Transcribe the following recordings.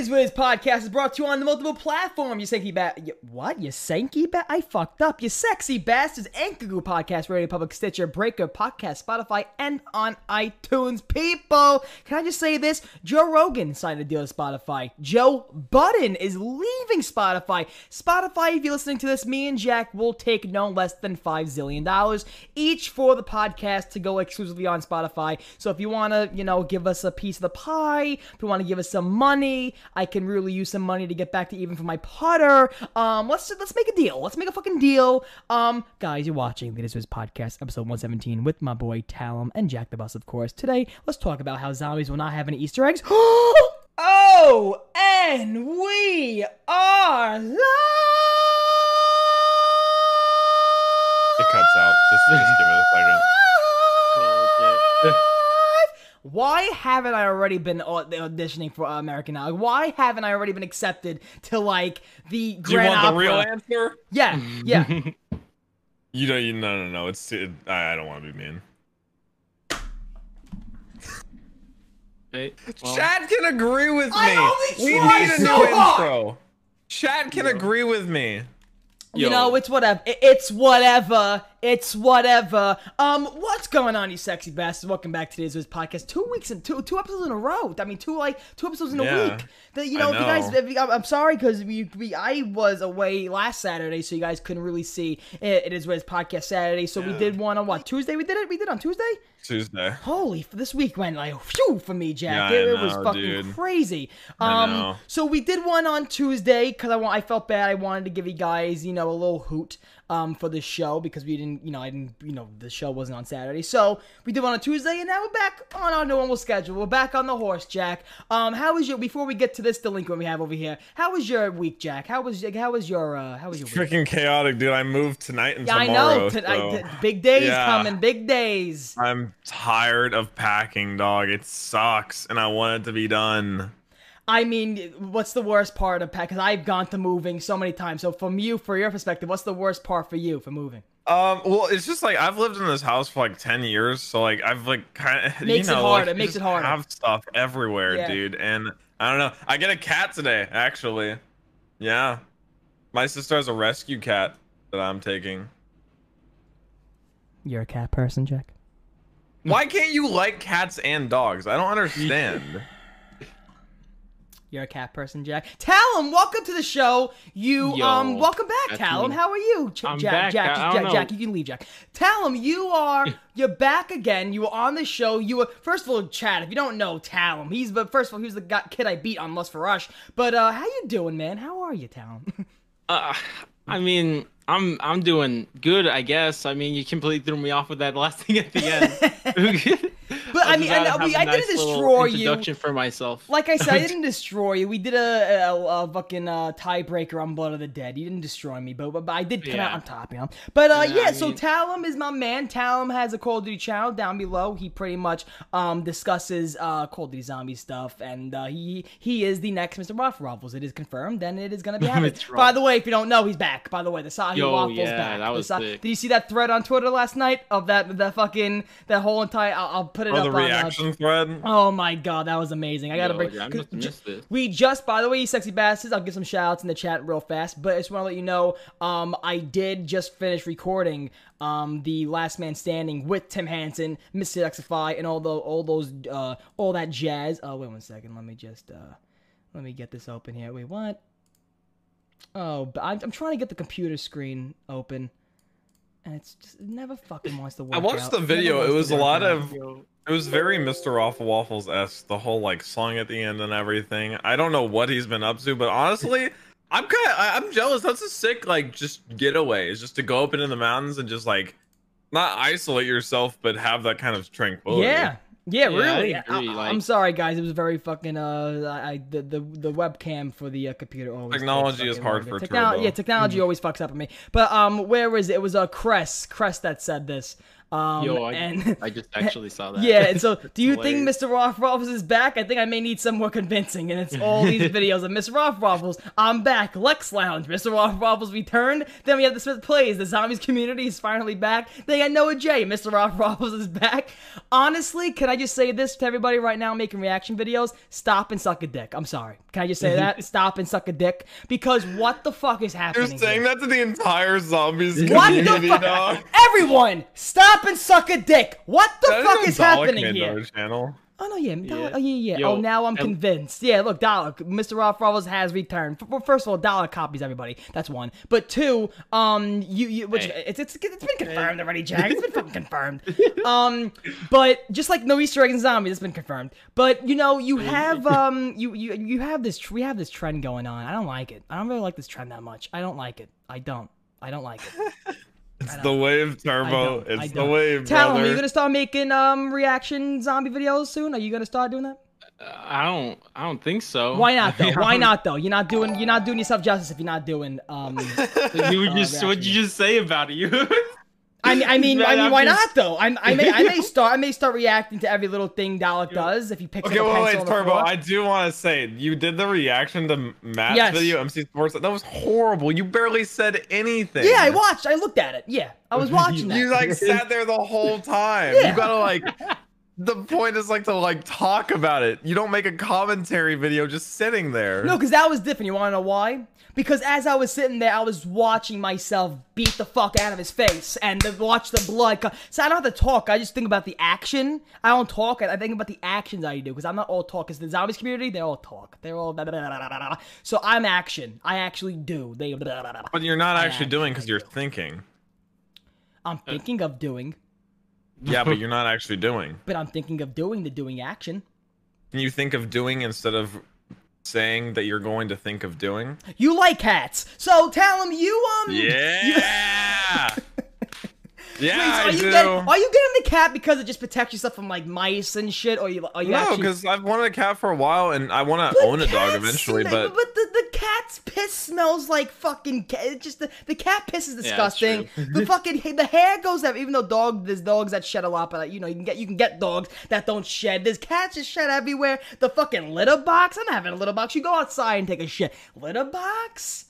is Wiz podcast is brought to you on the multiple platforms. You sexy bat, you, what? You sanky bat? I fucked up. You sexy bastards. Anchor Google Podcast, Radio Public, Stitcher, Breaker, Podcast, Spotify, and on iTunes. People, can I just say this? Joe Rogan signed a deal with Spotify. Joe Budden is leaving Spotify. Spotify, if you're listening to this, me and Jack will take no less than five zillion dollars each for the podcast to go exclusively on Spotify. So if you want to, you know, give us a piece of the pie, if you want to give us some money. I can really use some money to get back to even for my putter. Um, let's let's make a deal. Let's make a fucking deal. Um, guys, you're watching the Wiz podcast episode 117 with my boy Talum and Jack the Bus, of course. Today, let's talk about how zombies will not have any Easter eggs. oh, and we are live. It cuts out. Just, just give it a second. Why haven't I already been auditioning for American Idol? Why haven't I already been accepted to like the Do you Grand want the real answer? Yeah, yeah. You don't. You no, no, no. It's. It, I, I don't want to be mean. Hey, well, Chad can agree with me. I only we need a new intro. Chad can agree with me. You Yo. know, it's whatever. It's whatever. It's whatever. Um, what's going on, you sexy bastards? Welcome back to today's Wiz podcast. Two weeks and two two episodes in a row. I mean, two like two episodes in a week. The, you I know, if you guys. If you, I'm- sorry because we, we I was away last Saturday, so you guys couldn't really see it. It is Wiz podcast Saturday, so we did one on what Tuesday. We did it. We did it on Tuesday. Tuesday. Holy, this week went like phew for me, Jack. Yeah, I it, it was fucking dude. crazy. Um, know. so we did one on Tuesday because I want. I felt bad. I wanted to give you guys, you know, a little hoot um for the show because we didn't, you know, I didn't, you know, the show wasn't on Saturday. So we did on Tuesday, and now we're back on our normal schedule. We're back on the horse, Jack. Um, how was your? Before we get to this delinquent we have over here, how was your week, Jack? How was how was your uh how was your week? Freaking chaotic, dude. I moved tonight and Yeah, I tomorrow. know. T- I- so t- big days Yeah. coming. Big days. I'm tired of packing, dog. It sucks, and I want it to be done. I mean, what's the worst part of pack? Because I've gone to moving so many times. So from you, for your perspective, what's the worst part for you for moving? Um, well, it's just like I've lived in this house for like ten years, so like I've like kind of Makes it you know, harder, Like, you makes it harder. I have stuff everywhere, Yeah. dude, and I don't know. I get a cat today, actually. Yeah, my sister has a rescue cat that I'm taking. You're a cat person, Jack. Why can't you like cats and dogs? I don't understand. You're a cat person, Jack. Talum, welcome to the show. You Yo, um, welcome back, Talum. me. How are you, Ch- I'm Jack? back. Jack, I- Jack, Jack, you can leave, Jack. Talum, you are you're back again. You were on the show. You were first of all, Chad. If you don't know Talum, he's but first of all, he was the guy, kid I beat on Lust for Rush. But uh, how you doing, man? How are you, Talum? uh, I mean, I'm I'm doing good, I guess. I mean, you completely threw me off with that last thing at the end. But, I just mean, I we- a I didn't nice destroy you. Introduction for myself. Like I said, I didn't destroy you. We did a, a, a fucking uh, tiebreaker on Blood of the Dead. You didn't destroy me, but, but, but I did come out on top, you know. But uh, yeah, Yeah, I so mean- Talum is my man. Talum has a Call of Duty channel down below. He pretty much um, discusses uh, Call of Duty zombie stuff, and uh, he he is the next Mr. Rough Ruffles. It is confirmed, and it is gonna be happening. By the way, if you don't know, he's back. By the way, the Sahi Yo, Waffles yeah, back. that was Sa- sick. Did you see that thread on Twitter last night of that that fucking that whole entire? I'll, I'll put it up the on. Uh, reaction thread. Oh my god, that was amazing! I gotta Yo, bring. yeah, I must missed this. We just, by the way, you sexy bastards, I'll give some shout outs in the chat real fast, but I just want to let you know, um, I did just finish recording um the Last Man Standing with Tim Hansen, Mr. Xify, and all the all those uh all that jazz. Oh wait one second, let me just uh let me get this open here. Wait, what? Oh, but I'm, I'm trying to get the computer screen open, and it's just it never fucking wants to work. I watched out. the video. It wants was a lot out. of. It was very Mr. Rofl Waffles esque. The whole like song at the end and everything. I don't know what he's been up to, but honestly, I'm kind of I'm jealous. That's a sick like just getaway. Is just to go up into the mountains and just like not isolate yourself, but have that kind of tranquility. Yeah. Yeah, Yeah, really. agree, I, like- am sorry, guys. It was very fucking. Uh, I I- the the, the webcam for the uh, computer always. Technology is hard longer. for Technol- turbo. Yeah, technology always fucks up on me. But um, where was it? It was uh, Cress, Cress that said this. Um, Yo, I, and I just actually saw that. yeah, and so do you think Mr. Rofl Waffles is back? I think I may need some more convincing, and it's all these videos of Mr. Rofl Waffles. I'm back. Lex Lounge. Mr. Rofl Waffles returned. Then we have the Smith Plays. The Zombies community is finally back. Then you got Noah J. Mr. Rofl Waffles is back. Honestly, can I just say this to everybody right now making reaction videos? Stop and suck a dick. I'm sorry. Can I just say that? Stop and suck a dick. Because what the fuck is happening? You're saying here? that to the entire zombies What community, the fuck? dog. Everyone, stop and suck a dick. What the That fuck a is happening made here? Channel. Oh no, yeah, Dalek, Yeah. oh yeah, yeah. Yo, oh, now I'm and- convinced. Yeah, look, Dalek, Mr. Roth Rovers has returned. F- Well, first of all, Dalek copies everybody. That's one. But two, um, you, you, which Hey. it's, it's it's been confirmed already, Jack. It's been fucking confirmed. Um, but just like no Easter egg and zombies, it's been confirmed. But you know, you have um, you you you have this tr- we have this trend going on. I don't like it. I don't really like this trend that much. I don't like it. I don't. I don't like it. It's the wave, Turbo. It's the wave, Talon, brother. are you gonna start making um reaction zombie videos soon? Are you gonna start doing that? I don't. I don't think so. Why not though? Why not though? You're not doing you're not doing yourself justice if you're not doing um You Uh, just what'd you just say about it? You. I mean I mean I mean why just- not though? I, I may I may start I may start reacting to every little thing Dalek does if he picks Okay, up a wait, pencil wait, on the Turbo. I do want to say you did the reaction to Matt's Yes. video, MC Sports. That was horrible. You barely said anything. Yeah, I watched. I looked at it. Yeah, I was watching that. You like sat there the whole time. Yeah. You gotta like. The point is like to like talk about it. You don't make a commentary video just sitting there. No, because that was different. You want to know why? Because as I was sitting there, I was watching myself beat the fuck out of his face and the, watch the blood. Co- so I don't have to talk. I just think about the action. I don't talk. I I think about the actions I do because I'm not all talk. Because the zombies community, they all talk. They're all. blah, blah, blah. So I'm action. I actually do. They. But you're not I actually doing because you're thinking. I'm thinking of doing, Yeah, but you're not actually doing. but I'm thinking of doing the doing action. Can you think of doing instead of saying that you're going to think of doing? You like cats, so tell him you um. Yeah. yeah, Wait, so I are you do. getting are you getting the cat because it just protects yourself from like mice and shit, or you are you no, actually? because I've wanted a cat for a while and I want to own a dog eventually, smell- but but the, the cat's piss smells like fucking cat. It just the, the cat piss is disgusting. the fucking the hair goes up. Even though dog there's dogs that shed a lot, but you know you can get you can get dogs that don't shed. There's cats just shed everywhere. The fucking litter box. I'm having a litter box. You go outside and take a shit. Litter box.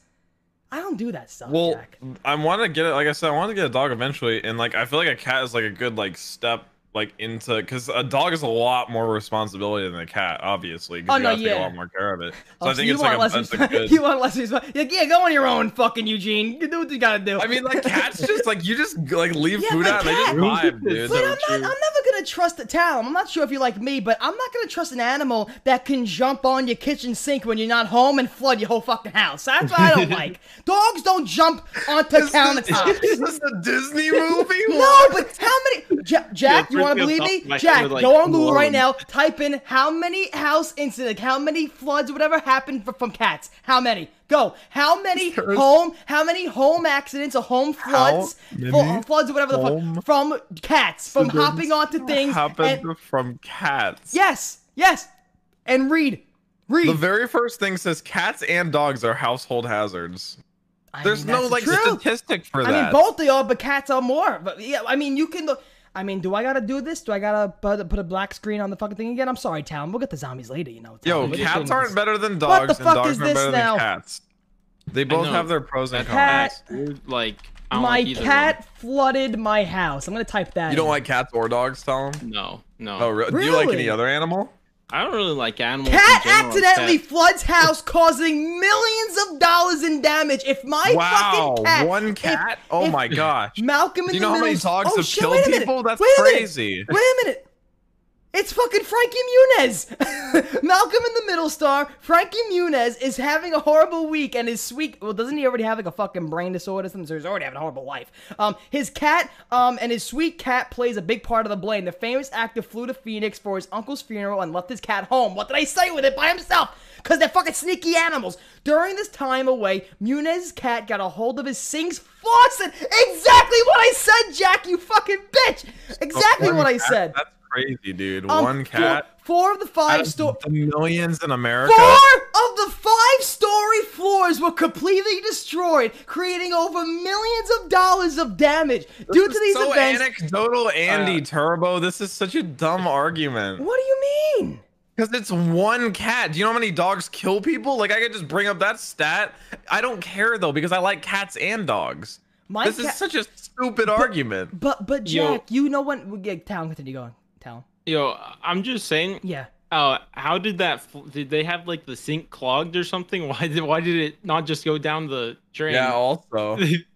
I don't do that stuff, well, Jack. I want to get it. Like I said, I want to get a dog eventually, and like I feel like a cat is like a good like step like into because a dog is a lot more responsibility than a cat, obviously. Oh, you no, gotta take a yeah. lot more care of it. So Oh, I think you it's like a, that's a good. you want less responsibility. Like, yeah, go on your own, fucking Eugene. You do what you gotta do. I mean, like cats just like you just like leave Yeah, food out and they just cat- vibe, dude. But so I'm not. true. I'm never gonna trust a Talon. I'm not sure if you're like me, but I'm not gonna trust an animal that can jump on your kitchen sink when you're not home and flood your whole fucking house. That's what I don't like. Dogs don't jump onto countertops. is this a Disney movie? No, but how many? Ja- Jack, you want to believe me? Jack, like, go on Google alone. right now. Type in how many house incidents, how many floods, whatever happened fr- from cats. How many? Go. How many There's- home? How many home accidents or home floods? many flo- floods or whatever the fuck from cats from incidents hopping onto things. happened and- from cats. yes, yes. And read, read. The very first thing says cats and dogs are household hazards. I There's mean, no like true. statistic for that. I mean, both they are, but cats are more. But yeah, I mean, you can look. I mean, do I gotta do this? Do I gotta put, put a black screen on the fucking thing again? I'm sorry, Talon. We'll get the zombies later, you know. Yo, Talon. We're cats aren't this. better than dogs. What dogs, the and fuck dogs is this now? cats. They both have their pros and cons. Dude, like My like either cat flooded my house. I'm gonna type that. You don't in. like cats or dogs, tell them? one. No, no. Oh, re- do you like any other animal? I don't really like animals. Cat in general, accidentally except- floods house, causing millions of dollars in damage. If my wow, fucking cat, one if- cat? oh if my gosh. Malcolm in Do you the know how many middle- dogs oh, have shit, killed wait a minute. people? That's Wait a minute. crazy. Wait a minute. It's fucking Frankie Muniz. Malcolm in the Middle Star. Frankie Muniz is having a horrible week, and his sweet well, doesn't he already have like a fucking brain disorder? or something? So he's already having a horrible life. Um, his cat, um, and his sweet cat plays a big part of the blame. The famous actor flew to Phoenix for his uncle's funeral and left his cat home. What did I say with it by himself? Cause they're fucking sneaky animals. During this time away, Muniz's cat got a hold of his sink's faucet. Exactly what I said, Jack. You fucking bitch. Exactly what I said. That's crazy, dude. Um, One cat. Four, of the five of sto- the millions in America. Four of the five story floors were completely destroyed, creating over millions of dollars of damage due to these so events. anecdotal, Andy Turbo. This is such a dumb argument. what do you mean? Because it's one cat. Do you know how many dogs kill people? Like I could just bring up that stat. I don't care though because I like cats and dogs. My this cat- is such a stupid argument. But but Yo. Jack, you know when? we get Talon, continue going. Talon. Yo, I'm just saying. Yeah. Uh, how did that? Did they have like the sink clogged or something? Why did Why did it not just go down the drain? Yeah. Also,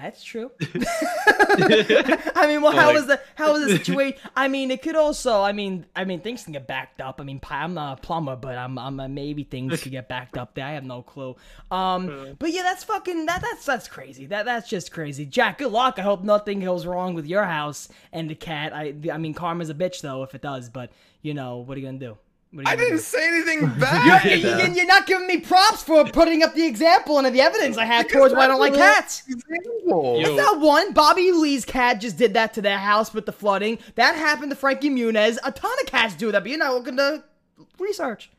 That's true. I mean, well, how Like- was the how was the situation? I mean, it could also. I mean, I mean, things can get backed up. I mean, I'm not a plumber, but I'm, I'm a, maybe things could get backed up there. I have no clue. Um, but yeah, that's fucking that. That's that's crazy. That that's just crazy. Jack, good luck. I hope nothing goes wrong with your house and the cat. I I mean, karma's a bitch though if it does. But you know, what are you gonna do? What are I didn't do? say anything You're, bad. you- you're not giving me props for putting up the example and the evidence I have towards why I don't like cats. Example. Yo. That's not one. Bobby Lee's cat just did that to their house with the flooding. That happened to Frankie Muniz. A ton of cats do that, but you're not looking to research.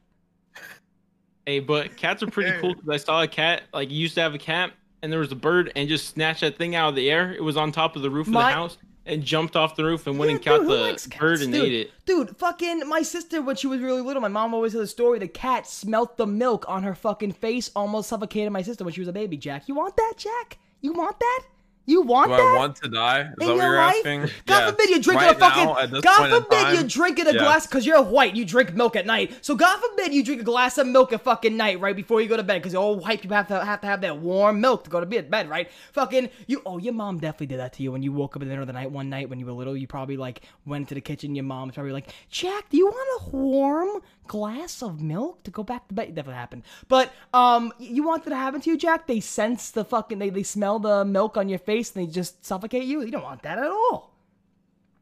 Hey, but cats are pretty cool because I saw a cat. Like, you used to have a cat, and there was a bird, and just snatched that thing out of the air. It was on top of the roof of the house, and jumped off the roof and went Yeah, and caught the bird and dude, ate it. Dude, fucking my sister when she was really little, my mom always had the story. The cat smelt the milk on her fucking face, almost suffocated my sister when she was a baby. Jack, you want that, Jack? You want that? You want Do that? I want to die? Is in that what you're life? asking? God Yeah. forbid you're drinking Right a fucking. now, God forbid time, you're drinking a yes. glass because you're white. You drink milk at night. So God forbid you drink a glass of milk at fucking night right before you go to bed because all white people have to have to have that warm milk to go to bed, bed, right? Fucking you. Oh, your mom definitely did that to you when you woke up in the middle of the night one night when you were little. You probably like went to the kitchen. Your mom was probably like, Jack, do you want a warm glass of milk to go back to bed? It definitely happened. But um, you want that to happen to you, Jack? They sense the fucking. They they smell the milk on your face and they just suffocate you. You don't want that at all.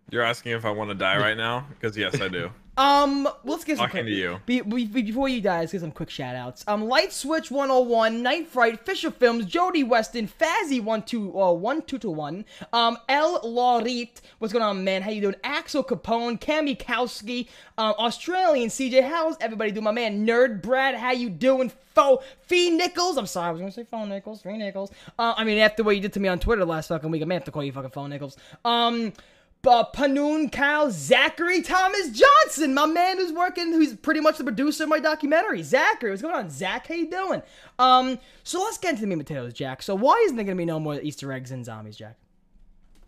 You're asking if I want to die right now? Because yes, I do. Um, let's get some Talking to you. Be, be, be- before you die, let's get some quick shout outs. Um, Light Switch 101, Night Fright, Fisher Films, Jody Weston, Fazzy 12, uh, 1221, um, El Laurit, what's going on, man? How you doing? Axel Capone, Cami Kowski, um, Australian CJ, how's everybody doing? My man, Nerd Brad, how you doing? Fo, Fee Nichols, I'm sorry, I was gonna say Phone Nichols, Fee Nichols. Uh, I mean, after what you did to me on Twitter last fucking week, I may have to call you fucking Phone Nichols. Um, uh, Panoon Kyle, Zachary Thomas Johnson, my man who's working, who's pretty much the producer of my documentary. Zachary, what's going on? Zach, how you doing? Um, so let's get into the meat and potatoes, Jack. So why isn't there gonna be no more Easter eggs and zombies, Jack?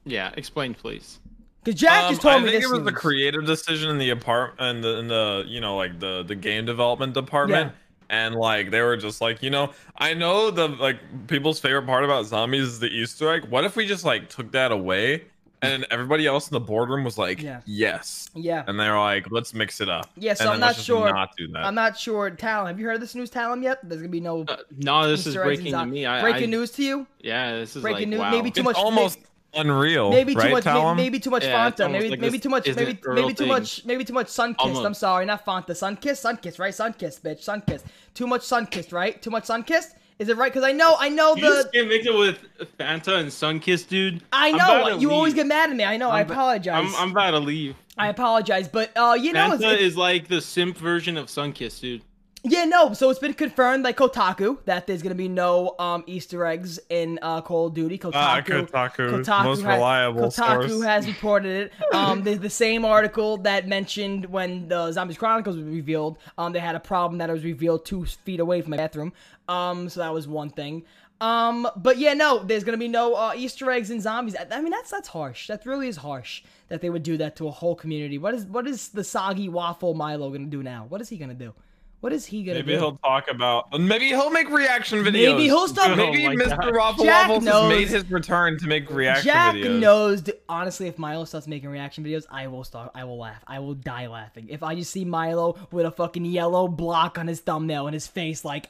Yeah, explain, please. Because Jack Um, just told I me think this. it was the news. creative decision in the apartment and the, in the you know like the the game development department. And like they were just like, you know, I know the like people's favorite part about zombies is the Easter egg. What if we just like took that away and everybody else in the boardroom was like, Yeah. yes. Yeah. And they were like, let's mix it up. Yeah, so and I'm then not let's sure- Not do that. I'm not sure. Talon, have you heard this news, Talon, yet? There's gonna be no Uh, no, this is Easter eggs breaking to zom- me. I, breaking I, news to you. Yeah, this is Breaking like news. wow. Maybe too it's much. almost unreal. Maybe too right, much. Talon? Maybe, maybe too much Yeah, Fanta. Maybe like maybe this too much. isn't Maybe maybe too thing. much. Maybe too much Sunkist. I'm sorry, not Fanta. Sunkist. Sunkist, right? Sunkist, bitch. Sunkist. Too much Sunkist, right? Too much Sunkist. Is it right? Because I know, I know You just the. can't mix it with Fanta and Sunkiss, dude. I know to you always get mad at me. I know. I I'm ba- apologize. I'm, I'm about to leave. I apologize, but uh, you know, it's, Fanta is like the simp version of Sunkiss, dude. Yeah, no. So it's been confirmed by Kotaku that there's gonna be no um Easter eggs in uh, Call of Duty. Kotaku, Ah, Kotaku, most has, reliable Kotaku source. has reported it. Um, the, the same article that mentioned when the Zombies Chronicles was revealed. Um, they had a problem that it was revealed two feet away from my bathroom. Um, so that was one thing. Um, but yeah, no, there's gonna be no uh, Easter eggs and zombies. I, I mean, that's that's harsh. That really is harsh that they would do that to a whole community. What is what is the soggy waffle Milo gonna do now? What is he gonna do? What is he gonna Maybe do? he'll talk about. Maybe he'll make reaction videos. Maybe he'll stop- Maybe Mr. Waffle knows- made his return to make reaction Jack videos. Jack knows. Honestly, if Milo starts making reaction videos, I will start. I will laugh. I will die laughing. If I just see Milo with a fucking yellow block on his thumbnail and his face, like,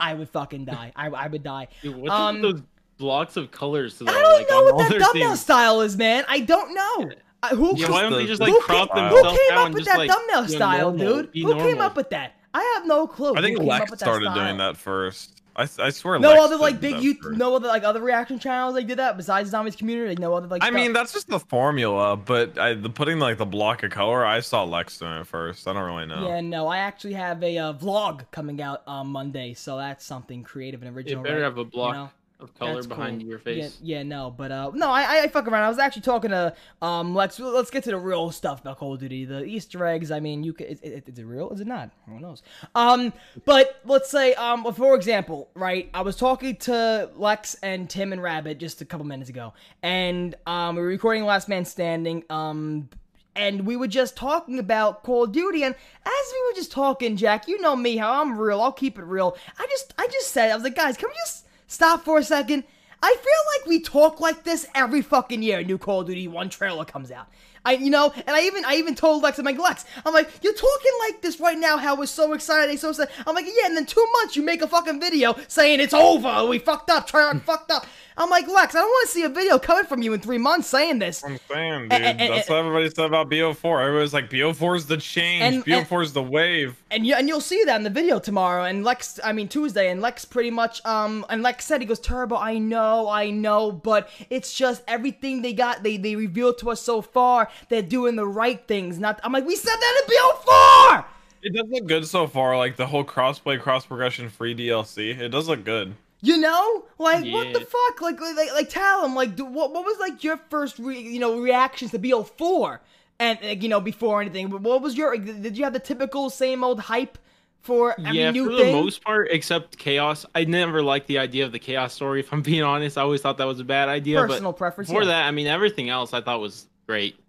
I would fucking die. I, I would die. Dude, what's Um, those blocks of colors? Though, I don't like, know what that their thumbnail things? style is, man. I don't know. I, who Yeah, why don't they just like crop came, themselves who came up with that like, thumbnail style, normal, dude? be Who came up with that? I have no clue. I think who Lex started doing that first. I, I swear. No Lex other like big you for- no other like other reaction channels like did that besides the zombies community. Like no other like. I stuff? mean, that's just the formula, but I, the putting like the block of color, I saw Lex doing it first. I don't really know. Yeah, no, I actually have a uh, vlog coming out on Monday, so that's something creative and You original. better right? have a block know? Of color That's behind cool. your face. Yeah, yeah, no, but uh, no, I, I, I fuck around. I was actually talking to um, Lex. Let's get to the real stuff about Call of Duty. The Easter eggs. I mean, you could. Is, is, is it real? Is it not? Who knows? Um, but let's say um, for example, right? I was talking to Lex and Tim and Rabbit just a couple minutes ago, and um, we were recording Last Man Standing. Um, and we were just talking about Call of Duty, and as we were just talking, Jack, you know me, how I'm real. I'll keep it real. I just, I just said, I was like, guys, can we just stop for a second? I feel like we talk like this every fucking year. New Call of Duty one trailer comes out. I, you know, and I even, I even told Lex, I'm like, Lex, I'm like, you're talking like this right now. How we're so excited, so excited. I'm like, yeah, and then two months you make a fucking video saying it's over. We fucked up. Treyarch fucked up. I'm like, Lex, I don't want to see a video coming from you in three months saying this. I'm saying, dude. And- and- that's what everybody said about BO4. Everybody's like, BO4 is the change. And- BO4 is the wave. and you and you'll see that in the video tomorrow. And Lex, I mean Tuesday, and Lex pretty much um and Lex said he goes Turbo. I know, I know, but it's just everything they got. They they revealed to us so far. They're doing the right things. Not I'm like we said that in BO4. It does look good so far. Like the whole crossplay, cross progression, free DLC. It does look good. You know, like what the fuck? Like like like tell him like do, what what was like your first re, you know reactions to BO4 and like, you know before anything. What was your did you have the typical same old hype for every yeah, new for thing? the most part, except chaos. I never liked the idea of the chaos story. If I'm being honest, I always thought that was a bad idea. Personal but preference. For yeah. that, I mean, everything else I thought was great,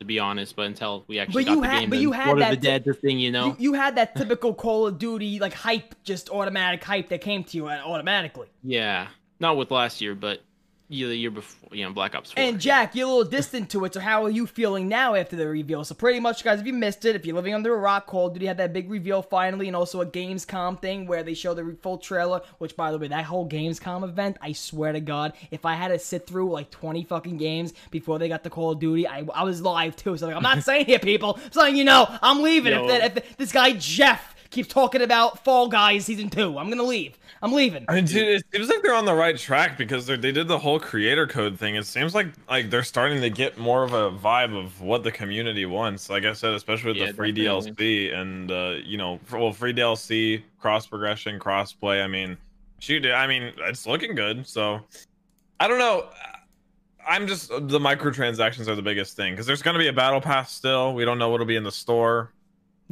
to be honest. But until we actually But got you the had- game, but you had Lord of that the Dead, the thing, you know. You, you had that typical Call of Duty like hype, just automatic hype that came to you uh, automatically. yeah, not with last year, but the year before, you know, Black Ops 4. And Jack, you're a little distant to it, so how are you feeling now after the reveal? So pretty much, guys, if you missed it, if you're living under a rock, Call of Duty had that big reveal finally, and also a Gamescom thing where they show the full trailer. Which, by the way, that whole Gamescom event, I swear to God, if I had to sit through like 20 fucking games before they got the Call of Duty, I, I was live too. So like, I'm not saying here, people, I'm saying you know, I'm leaving. Yo. If, that, if this guy Jeff keeps talking about Fall Guys season two, I'm gonna leave. I'm leaving. I mean, dude, it seems like they're on the right track because they they did the whole creator code thing. It seems like like they're starting to get more of a vibe of what the community wants. Like I said, especially with Yeah, the free definitely. DLC and uh, you know, for, well, free DLC, cross progression, cross play. I mean, shoot, I mean, it's looking good. So I don't know. I'm just the microtransactions are the biggest thing because there's going to be a battle pass still. We don't know what'll be in the store.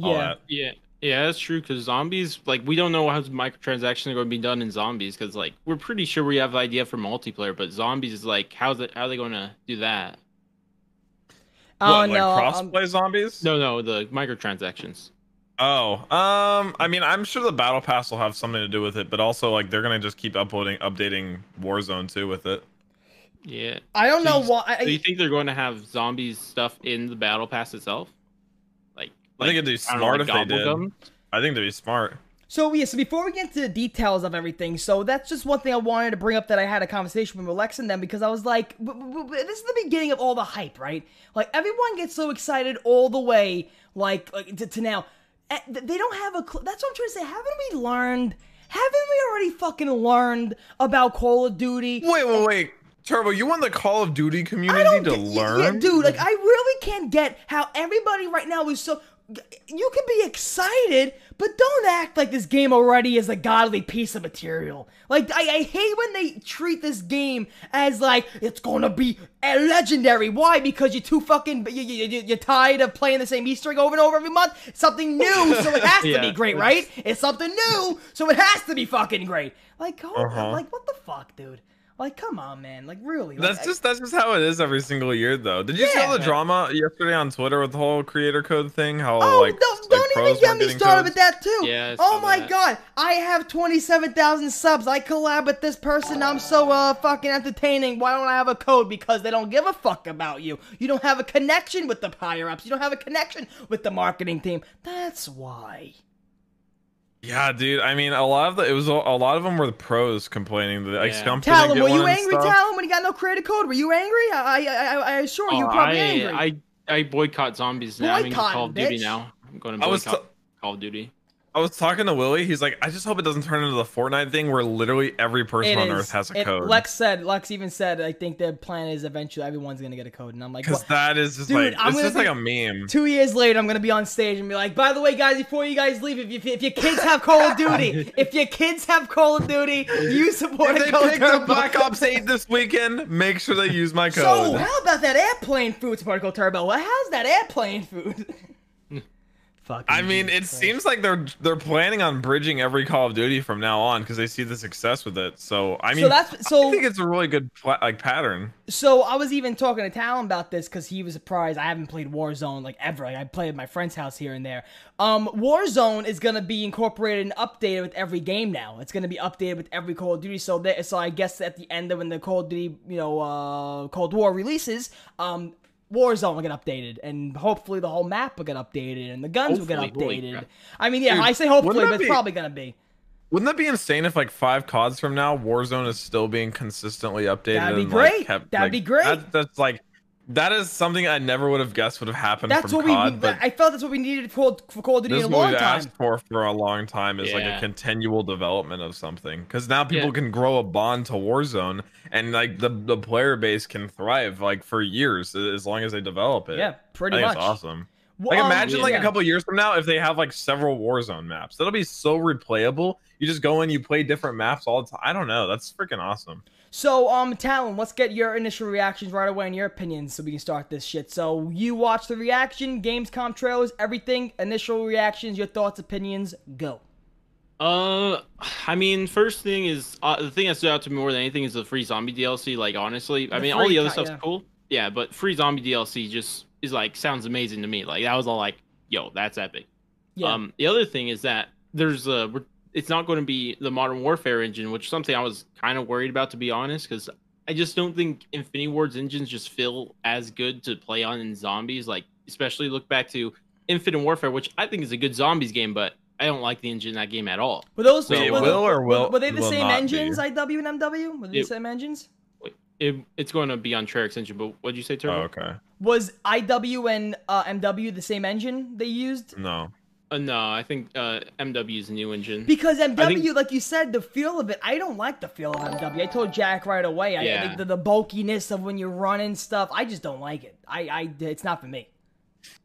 all Yeah. that. Yeah, yeah, that's true. Because zombies, like, we don't know how microtransactions are going to be done in zombies. Because, like, we're pretty sure we have the idea for multiplayer, but zombies is like, how's it? How are they going to do that? Oh what, no, like um, zombies? No, no, the microtransactions. Oh, um, I mean, I'm sure the battle pass will have something to do with it, but also like they're gonna just keep uploading, updating Warzone too with it. Yeah. I don't So know you- why. I, Do you think they're going to have zombies stuff in the battle pass itself? Like, I think like, it'd be I don't know, smart like if they did. Gobblegum? I think they'd be smart. So yeah, so before we get into the details of everything, so that's just one thing I wanted to bring up that I had a conversation with Alex and them because I was like, this is the beginning of all the hype, right? Like everyone gets so excited all the way, like, like to, to now. Eh, They don't have a. Cl- that's what I'm trying to say. Haven't we learned? Haven't we already fucking learned about Call of Duty? Wait, wait, wait, Turbo, you want the Call of Duty community don't to get, learn? yeah, dude. Like, I really can't get how everybody right now is so. You can be excited, but don't act like this game already is a godly piece of material. Like, I, I hate when they treat this game as like it's gonna be a legendary. Why? Because you're too fucking. You, you, you- you're tired of playing the same Easter egg over and over every month. Something new, so it has to be great, right? It's something new, so it has to be fucking great. Like, on, Uh-huh. like what the fuck, dude? Like, come on, man. Like, really? Like, That's just that's just how it is every single year, though. Did you see all the Yeah. drama yesterday on Twitter with the whole creator code thing? How Oh, like, don't, like, don't pros even get me started codes? with that too. Yeah, oh my that. god, I have 27,000 subs. I collab with this person. I'm so uh fucking entertaining. Why don't I have a code? Because they don't give a fuck about you. You don't have a connection with the higher ups. You don't have a connection with the marketing team. That's why. Yeah, dude. I mean, a lot of the it was a, a lot of them were the pros complaining that like Yeah. Scump Tell him, were you angry? Tell him when you got no creative code. Were you angry? I I I, I assure you, you Oh, probably I, angry. I I boycott zombies now. I mean, Boycott, Call of Duty bitch. now. I'm going to I was boycott t- Call of Duty. I was talking to Willie. He's like, I just hope it doesn't turn into the Fortnite thing where literally every person It on is. Earth has a It- code. Lex said. Lex even said. I think their plan is eventually everyone's gonna get a code, and I'm like, Because what? that is just Dude, like I'm it's gonna just like a meme. Two years later, I'm gonna be on stage and be like, by the way, guys, before you guys leave, if, if, if your kids have Call of Duty, if your kids have Call of Duty, you support If a they code picked up Turbo. Black Ops 8 this weekend, make sure they use my code. So, how about that airplane food, Sparkle Turbo? Well, how's that airplane food? Fucking I mean, it Christ. seems like they're they're planning on bridging every Call of Duty from now on because they see the success with it. So I mean, so that's- so- I think it's a really good pla- like pattern. So I was even talking to Talon about this because he was surprised. I haven't played Warzone like ever. Like I play at my friend's house here and there. Um, Warzone is gonna be incorporated and updated with every game now. It's gonna be updated with every Call of Duty. So that so I guess at the end of when the Call of Duty, you know, uh, Cold War releases, um. Warzone will get updated, and hopefully the whole map will get updated, and the guns will get updated. I mean, yeah, Dude, I say hopefully, but that it's probably gonna be. Wouldn't that be insane if like five CODs from now, Warzone is still being consistently updated? That'd be and, like, great. kept, That'd like, be great. that- that's like that is something I never would have guessed would have happened That's from what COD. we. but I felt that's what we needed for, for Call of Duty this in is a what long we've time. asked for for a long time is like a continual development of something because now people Yeah. can grow a bond to Warzone and like the the player base can thrive like for years as long as they develop it. Yeah, I pretty think much. it's awesome. Well, Like um, imagine like yeah. a couple years from now if they have like several Warzone maps. That'll be so replayable. You just go in, you play different maps all the time. I don't know. That's freaking awesome. So, um, Talon, let's get your initial reactions right away and your opinions so we can start this shit. So, you watch the reaction, Gamescom trailers, everything, initial reactions, your thoughts, opinions, go. Uh, I mean, first thing is uh, the thing that stood out to me more than anything is the free zombie DLC. Like, honestly, I mean, all the other stuff's yeah. cool. Yeah, but free zombie DLC just is like sounds amazing to me. Like that was all like, yo, that's epic. Yeah. Um, the other thing is that there's a it's not going to be the Modern Warfare engine, which is something I was kind of worried about to be honest, because I just don't think Infinity Ward's engines just feel as good to play on in zombies. Like especially look back to Infinite Warfare, which I think is a good zombies game, but I don't like the engine in that game at all. were those Wait, it were, will or will- were they the will same not be? engines, IW and MW? Were they the same engines? It, it's going to be on Treyarch's engine, but what'd you say, Turbo? Oh, okay. Was IW and uh, MW the same engine they used? No. Uh, no, I think uh, MW's a new engine. Because MW, think- like you said, the feel of it, I don't like the feel of MW. I told Jack right away. I, Yeah. like the, the bulkiness of when you're running stuff, I just don't like it. I, I, it's not for me.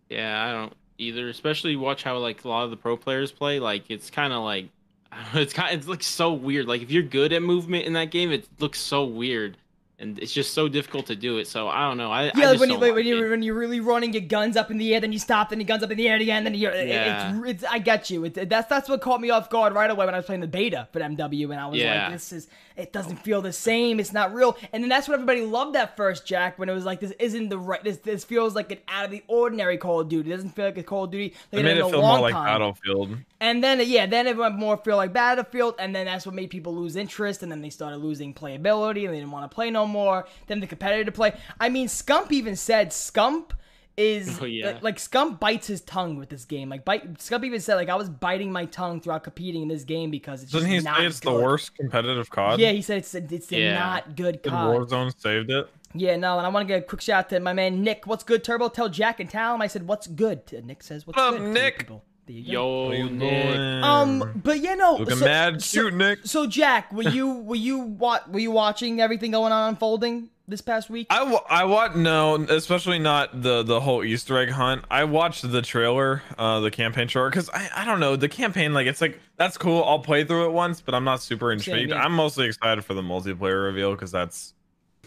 Yeah, I don't either. Especially watch how like a lot of the pro players play. Like it's kind of like it's kind. It's like so weird. Like if you're good at movement in that game, it looks so weird, and it's just so difficult to do it. So I don't know. I Yeah, I like when you like, like when you when you're really running your guns up in the air, then you stop, then your guns up in the air again, then you're it- Yeah. it's, it's I get you. It, that's that's what caught me off guard right away when I was playing the beta for MW, and I was Yeah. like, this is it doesn't feel the same. It's not real. And then that's what everybody loved that first, Jack, when it was like this isn't the right. This this feels like an out of the ordinary Call of Duty. It doesn't feel like a Call of Duty. They Like made it a feel more like time. Battlefield. And then yeah, then it went more feel like Battlefield, and then that's what made people lose interest, and then they started losing playability, and they didn't want to play no more. Then the competitor to play. I mean, Scump even said Scump is Oh, yeah. like, like Scump bites his tongue with this game. Like bite Scump even said like I was biting my tongue throughout competing in this game because it's Doesn't just he not say it's the worst competitive COD? Yeah, he said it's a, it's a Yeah. not good Did COD. Warzone saved it? Yeah, no, and I want to get a quick shout out to my man Nick. What's good, Turbo? Tell Jack and Talon. I said, "What's good?" Nick says, "What's What up, good?" Nick? people. There you go. Yo, you Nick. doing? Um, but yeah, no. Looking so, mad so- cute, Nick. So Jack, were you were you what were you watching everything going on unfolding this past week? I, wa- I watched no, especially not the the whole Easter egg hunt. I watched the trailer, uh, the campaign trailer, because I, I don't know the campaign. Like it's like that's cool. I'll play through it once, but I'm not super intrigued. yeah. I'm mostly excited for the multiplayer reveal because that's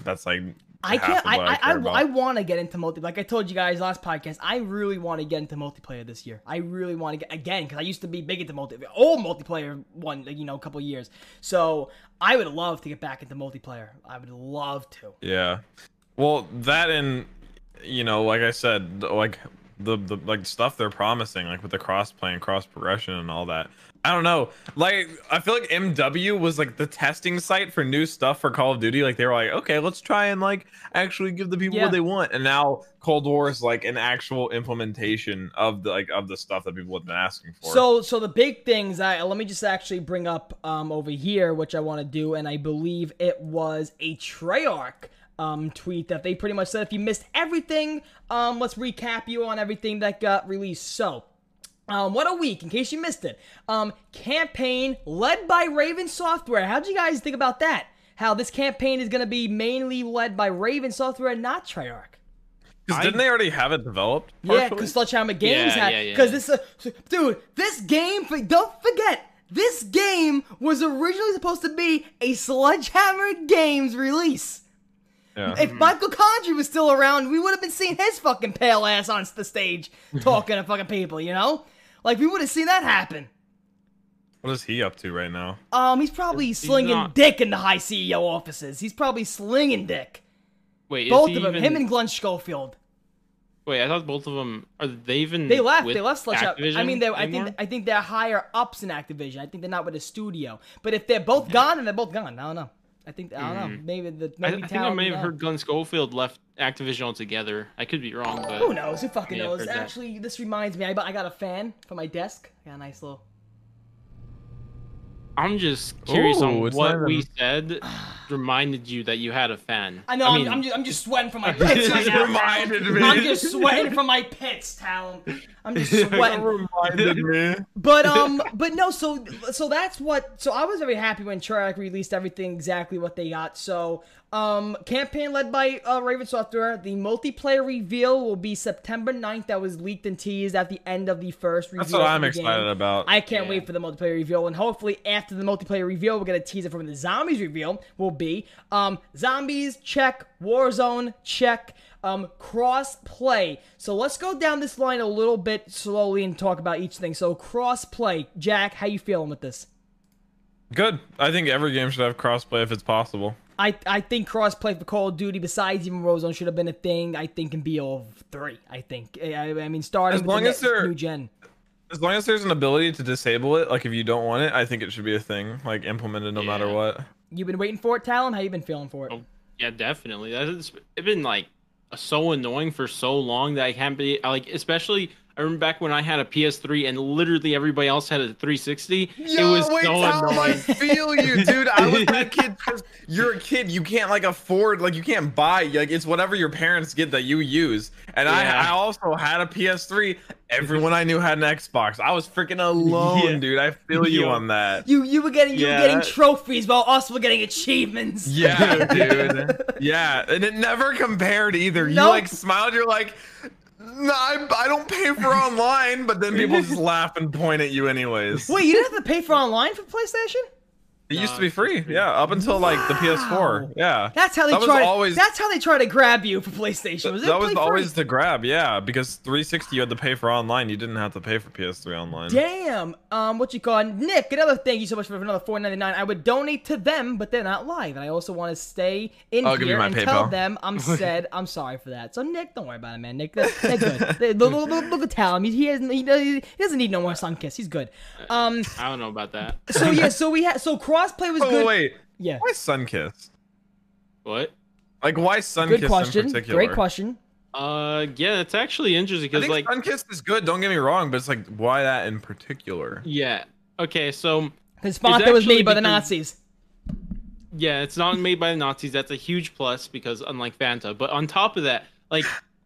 that's like I can't. of I I, I. I want to get into multi. Like I told you guys last podcast, I really want to get into multiplayer this year. I really want to get again because I used to be big into multi. Old multiplayer one, you know, a couple years. So I would love to get back into multiplayer. I would love to. Yeah. Well, that and you know, like I said, like the the like stuff they're promising, like with the cross play and cross progression and all that. I don't know. Like I feel like MW was like the testing site for new stuff for Call of Duty. Like they were like, okay, let's try and like actually give the people Yeah. what they want. And now Cold War is like an actual implementation of the like of the stuff that people have been asking for. So, so the big things. I let me just actually bring up um over here, which I want to do, and I believe it was a Treyarch um tweet that they pretty much said if you missed everything, um, let's recap you on everything that got released. So, Um, what a week, in case you missed it. Um, campaign led by Raven Software. How'd you guys think about that? How this campaign is going to be mainly led by Raven Software and not Treyarch. Because didn't they already have it developed? Yeah, because Sledgehammer Games Yeah, had. yeah, yeah. Because this, uh, dude, this game. Don't forget, this game was originally supposed to be a Sledgehammer Games release. Yeah. If Michael Condrey was still around, we would have been seeing his fucking pale ass on the stage talking to fucking people. You know, like we would have seen that happen. What is he up to right now? Um, he's probably He's slinging not- dick in the high CEO offices. He's probably slinging dick. Wait, Both is of them, even, him and Glenn Schofield. wait, I thought both of them are they even They left. with They left Sledgehammer. I mean, they, I think I think they're higher ups in Activision. I think they're not with a studio. But if they're both gone, then they're both gone. I don't know. I think I don't know. Mm-hmm. Maybe the I, maybe I think I may have heard Glenn Schofield left Activision altogether. I could be wrong, but Who knows? Who fucking knows? heard that. Actually, this reminds me. I, I got a fan for my desk. Got a nice little. I'm just curious Ooh, on what not we said reminded you that you had a fan. I know. I mean, am I'm, just, I'm just sweating from my pits right Just now. reminded me. I'm just sweating from my pits, Talon. I'm just sweating. reminded me. But um, but no. So so that's what. So I was very happy when Treyarch released everything exactly what they got. So um, campaign led by uh, Raven Software. The multiplayer reveal will be September 9th. That was leaked and teased at the end of the first reveal. That's what I'm excited game. about. I can't Yeah. wait for the multiplayer reveal, and hopefully after the multiplayer reveal, we're gonna tease it from the zombies reveal. Will be um zombies check, Warzone check, um cross play. So let's go down this line a little bit slowly and talk about each thing. So cross play, Jack, how you feeling with this? Good. I think every game should have crossplay if it's possible. I, I think crossplay for Call of Duty, besides even Warzone, should have been a thing. I think in BO3. I think. I, I mean, starting As with the long as next they're- new gen. As long as there's an ability to disable it, like if you don't want it, I think it should be a thing, like implemented no matter what. You've been waiting for it, Talon. How you been feeling for it? Oh, yeah, definitely. That's it's been like so annoying for so long that I can't be like, especially. I remember back when I had a PS3 and literally everybody else had a 360. it was so Talon, I feel you, dude. I was that kid because you're a kid. You can't like afford, like you can't buy. Like it's whatever your parents get that you use. And Yeah. I, I also had a PS3. Everyone I knew had an Xbox. I was freaking alone, Yeah. dude. I feel you Yo. on that. You you were getting you Yeah. were getting trophies while us were getting achievements. Yeah, dude. Yeah, and it never compared either. You like smiled. You're like, no, I, I don't pay for online, but then people just laugh and point at you anyways. Wait, you didn't have to pay for online for PlayStation? It used to be free, yeah, up until like the PS4. Yeah, That's how they That was try. always- That's how they try to grab you for PlayStation. Was that was always free? the grab. Yeah, because 360 you had to pay for online. You didn't have to pay for PS3 online. Damn. Um, what you call it? Nick? Another thank you so much for another four ninety nine. I would donate to them, but they're not live, and I also want to stay in I'll give you here my and tell PayPal. them I'm said I'm sorry for that. So Nick, don't worry about it, man. Nick, they're, they're good. They, look, look, look, look at Talon. He, he, hasn't, he, he doesn't need no more sun kiss. He's good. Um. I don't know about that. So yeah. So we had. So crossplay was Oh good. wait, Yeah. why Sunkiss? What? Like why Sunkiss Good in question. particular? Great question. Uh, yeah, it's actually interesting because think like, Sunkiss is good. Don't get me wrong, but it's like why that in particular? yeah, okay, so Because Fanta was made by the because- Nazis. Yeah, it's not made by the Nazis. That's a huge plus because unlike Fanta. But on top of that, like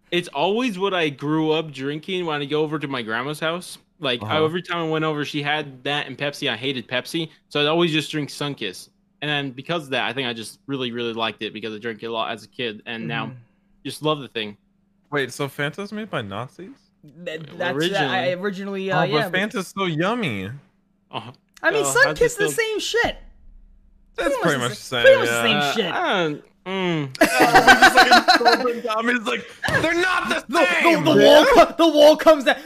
it's always what I grew up drinking when I go over to my grandma's house. Like Uh-huh. every time I went over, she had that and Pepsi. I hated Pepsi, so I'd always just drink Sunkiss. And then because of that, I think I just really, really liked it because I drank it a lot as a kid, and now Mhm. just love the thing. Wait, so Fanta's made by Nazis? Th- That's Originally. I originally. Uh, oh, yeah. but Fanta's so yummy. Oh, I mean, Oh, Sun how'd Kiss you the feel- same shit. That's much pretty much the same. pretty much the yeah. same uh, shit. I don't- mm. Tommy's like, they're not the The, same. the, the wall, co- the wall comes down.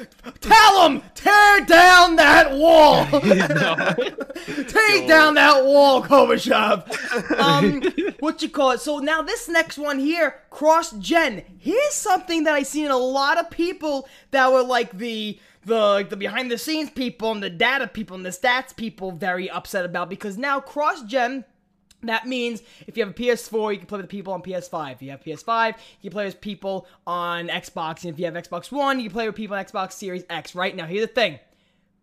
Tell him, tear down that wall. Take Yo. down that wall, Gorbachev. Um, what you call it? So now this next one here, cross gen. Here's something that I seen a lot of people that were like the the like the behind the scenes people and the data people and the stats people very upset about because now cross gen that means if you have a PS4, you can play with people on PS5. If you have PS5, you can play with people on Xbox. And if you have Xbox One, you can play with people on Xbox Series X. Right now, here's the thing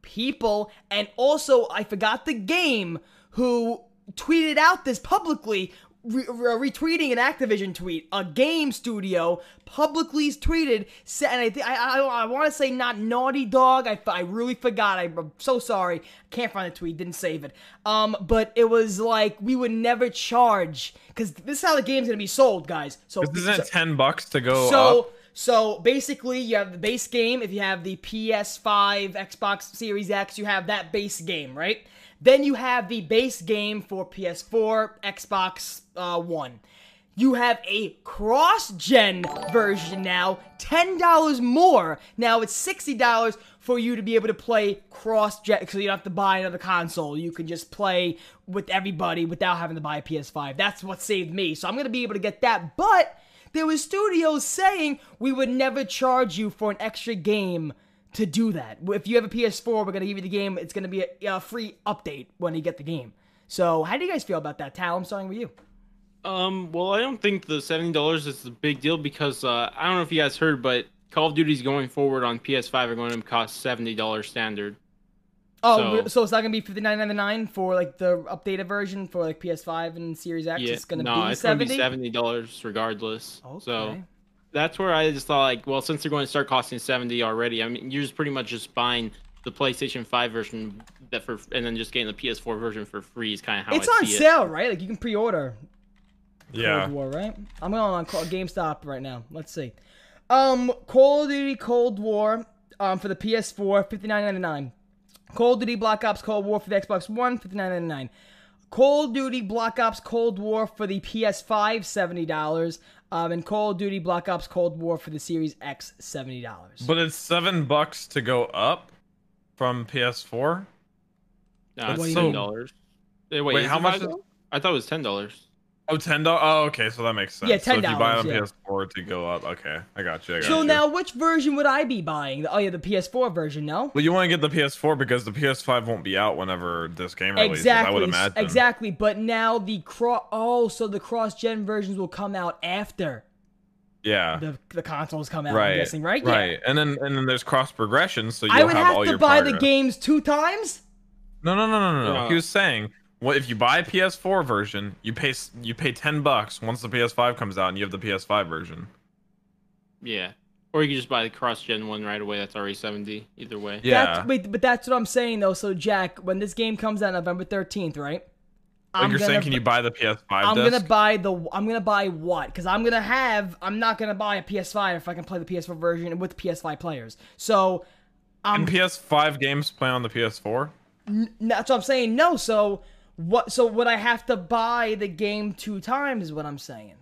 people, and also I forgot the game who tweeted out this publicly re- re- retweeting an Activision tweet. A game studio publicly tweeted, and I think I I, I want to say not Naughty Dog. I, I really forgot. I, am so sorry. Can't find the tweet. Didn't save it. Um, but it was like we would never charge because this is how the game's gonna be sold, guys. So Isn't it so- ten bucks to go so up? so basically, you have the base game. If you have the PS5, Xbox Series X, you have that base game, right? Then you have the base game for PS4, Xbox uh, One. You have a cross-gen version now, ten dollars more. Now it's sixty dollars for you to be able to play cross-gen, so you don't have to buy another console. You can just play with everybody without having to buy a PS5. That's what saved me. So I'm gonna be able to get that, but there was studios saying we would never charge you for an extra game to do that. If you have a PS4, we're gonna give you the game. It's gonna be a, a free update when you get the game. So how do you guys feel about that? Tal, I'm starting with you. Um, well, I don't think the seventy dollars is a big deal because uh, I don't know if you guys heard, but Call of Duty's going forward on PS5 are going to cost seventy dollars standard. Oh, So- so, it's not gonna be fifty nine ninety nine for like the updated version for like PS5 and Series X. Yeah, it's gonna no, be it's going to seventy. be seventy dollars regardless. Okay. So that's where I just thought like, well, since they're going to start costing seventy already, I mean, you're just pretty much just buying the PlayStation Five version that for, and then just getting the PS4 version for free is kind of how it's I on see it. sale, right? Like you can pre-order Yeah. Cold War, right? I'm going on GameStop right now. Let's see. Um, Call of Duty Cold War um, for the PS4, fifty nine ninety nine. Call of Duty Black Ops Cold War for the Xbox One, fifty nine ninety nine. Call of Duty Black Ops Cold War for the PS5, seventy dollars. Um, and Call of Duty Black Ops Cold War for the Series X, seventy dollars. But it's seven bucks to go up from PS4. No, That's it's ten dollars. Wait, Wait, is how much is- I thought it was ten dollars. Oh, ten dollars. Oh, okay, so that makes sense. Yeah, ten dollars. So if you buy it on yeah. PS4 to go up, okay, I got you. I got So you. now, which version would I be buying? Oh yeah, the PS4 version. No. well, you want to get the PS4 because the PS5 won't be out whenever this game releases. Exactly. I would imagine. Exactly. But now the cross. Oh, so the cross-gen versions will come out after Yeah. the the consoles come out. right. I'm guessing, right? Right. And then and then there's cross progression, so you'll I would have, have all to your buy the games two times. No, no, no, no, no, no. Yeah. He was saying, well, if you buy a PS4 version, you pay you pay ten bucks once the PS5 comes out, and you have the PS5 version. Yeah. Or you can just buy the cross-gen one right away. That's already seventy. Either way. Yeah. That's, wait, but that's what I'm saying though. So Jack, when this game comes out November 13th, right? Like you're saying, can you buy the PS5 I'm disc? gonna buy the. I'm gonna buy what? Because I'm gonna have. I'm not gonna buy a PS5 if I can play the PS4 version with PS5 players. So, Can I'm. PS5 games play on the PS4? That's what I'm saying. No. So what? So would I have to buy the game two times? Is what I'm saying.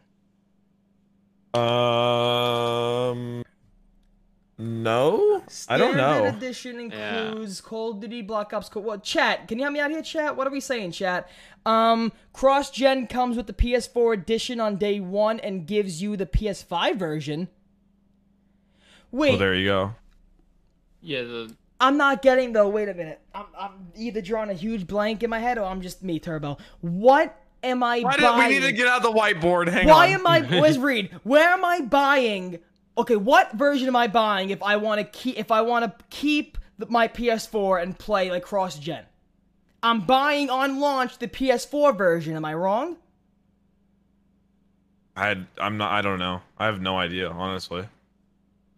Um, no, I don't Standard know. edition Yeah. includes Call of Duty Black Ops. Cold. What? Chat? Can you help me out here, chat? What are we saying, chat? Um, cross gen comes with the PS4 edition on day one and gives you the PS5 version. Wait, Well, there you go. Yeah. The I'm not getting though. Wait a minute. I'm, I'm either drawing a huge blank in my head or I'm just me, Turbo. What am I Why buying? did, we need to get out the whiteboard. Hang Why on. am I? Let's read. Where am I buying? Okay, what version am I buying if I want to keep if I want to keep my PS4 and play like cross gen? I'm buying on launch the PS4 version. Am I wrong? I I'm not. I don't know. I have no idea, honestly.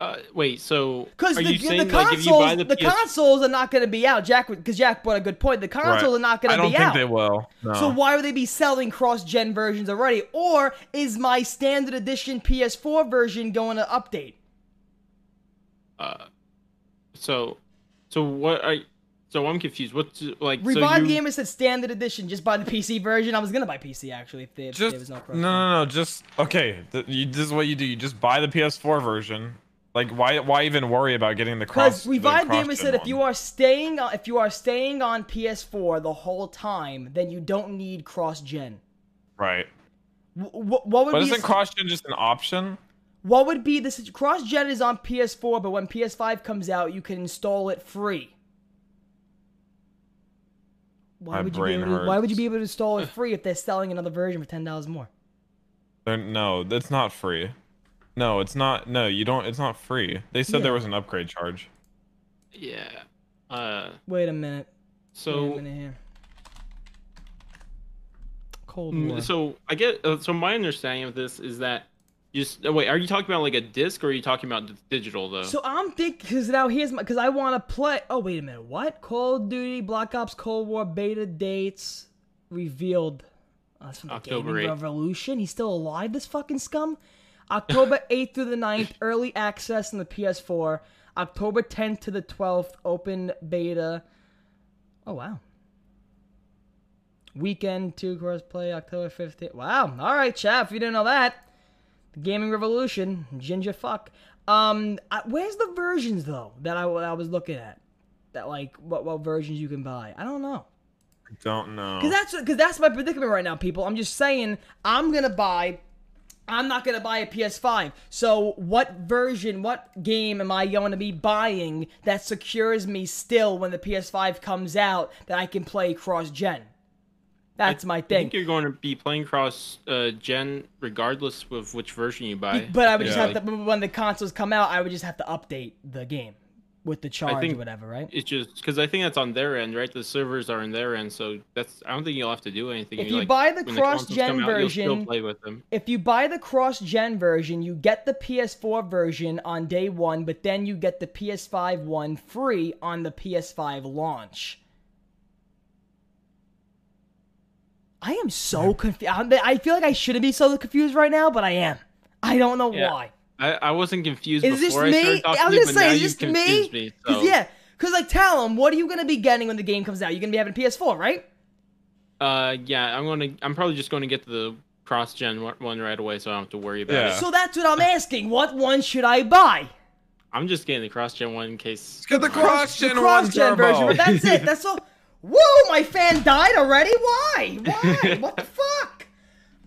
Uh, wait. So Because are the, you the saying consoles, like if you buy the, the, PS- consoles are not going to be out. Jack, because Jack brought a good point. The consoles Right. are not going to be out. I to don't be think out. they will. No. So why would they be selling cross-gen versions already? Or is my standard edition PS4 version going to update? Uh, so, so what I, So I'm confused. What's like? Revive so you, Gamer said standard edition. Just buy the PC version. I was gonna buy PC actually if, they, if there just was no no, cross. no, no. Just okay. Th- you, this is what you do. You just buy the PS4 version. Like, why, why even worry about getting the cross? Because Revive Gamer said uh, if you are staying on, if you are staying on PS4 the whole time, then you don't need cross-gen. right, Wh- wh- what would but isn't cross-gen just an option? what would be this? Cross-gen is on PS4, but when PS5 comes out, you can install it free. Why My would you be able to, Why would you be able to install it free if they're selling another version for ten dollars more? They're, no, that's not free. No, it's not. No, you don't. It's not free. They said Yeah. there was an upgrade charge. yeah. Uh, Wait a minute. Wait a so minute here. Cold Mm, War. So I get. Uh, so my understanding of this is that just oh, wait. Are you talking about like a disc or are you talking about digital though? So I'm thinking because now here's my because I want to play. Oh wait a minute, what? Call of Duty Black Ops Cold War beta dates revealed. Oh, that's from the October Gaming 8th. Revolution. He's still alive. This fucking scum. October 8th through the 9th, early access on the PS4. October 10th to the 12th, open beta. Oh wow. Weekend two crossplay October 15th. Wow. All right, chap. If you didn't know that. The Gaming Revolution, ginger fuck. Um, I, where's the versions though that I, I was looking at? That like what what versions you can buy? I don't know. I Don't know. Cause that's cause that's my predicament right now, people. I'm just saying I'm gonna buy. I'm not gonna buy a PS5. So what version, what game am I going to be buying that secures me still when the PS5 comes out that I can play cross gen? That's my thing. I thing. think you're going to be playing cross uh, gen regardless of which version you buy. But I would just have to when the consoles come out, I would just have to update the game with the charge think- or whatever, right? It's just because I think that's on their end, right? The servers are on their end, so that's. I don't think you'll have to do anything. If You, like, buy the cross-gen out, version- play with them. If you buy the cross gen version, you get the PS4 version on day one, but then you get the PS5 one free on the PS5 launch. I am so confused. I feel like I shouldn't be so confused right now, but I am. I don't know Yeah. why. I, I wasn't confused Is this before me? I started talking I was to gonna say, is this me? confused me. Cause so- yeah, cause like tell them what are you gonna be getting when the game comes out? You're gonna be having a PS4, right? Uh, yeah, I'm gonna. I'm probably just going to get the cross gen one right away, so I don't have to worry about Yeah. it. So that's what I'm asking. What one should I buy? I'm just getting the cross gen one in case. Get the cross The gen one cross-gen version, but that's it. That's all. Whoa, my fan died already. Why? Why? what the fuck?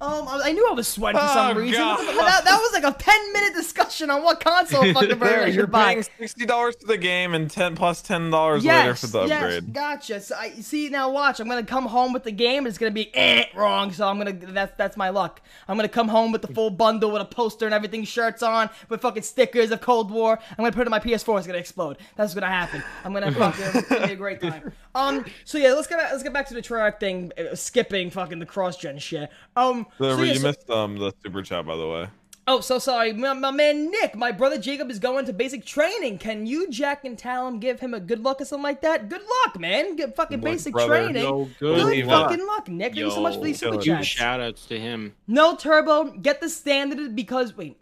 Um, I I knew I was sweating for some Oh, reason. God. That, that was like a ten minute discussion on what console fucking version there, you're should buy. paying sixty dollars for the game and ten plus ten dollars Yes, later for the yes, upgrade. gotcha. So I see now. Watch, I'm gonna come home with the game. It's gonna be eh, wrong. So I'm gonna. That's that's my luck. I'm gonna come home with the full bundle with a poster and everything, shirts on, with fucking stickers of Cold War. I'm gonna put it in my PS4. It's gonna explode. That's what's gonna happen. I'm gonna fucking it's gonna be a great time. Um. So yeah, let's get back, let's get back to the track thing. uh, skipping fucking the cross gen shit. Um. So Whatever, yeah, you so- missed um the super chat by the way. Oh, so sorry. My, my man Nick, my brother Jacob is going to basic training. Can you, Jack, and Talon give him a good luck or something like that? Good luck, man. Get fucking Good basic brother. training. Yo, good good fucking luck, Nick. Thank you so much for these super huge chats. Shout outs to him. No turbo. Get the standard because wait.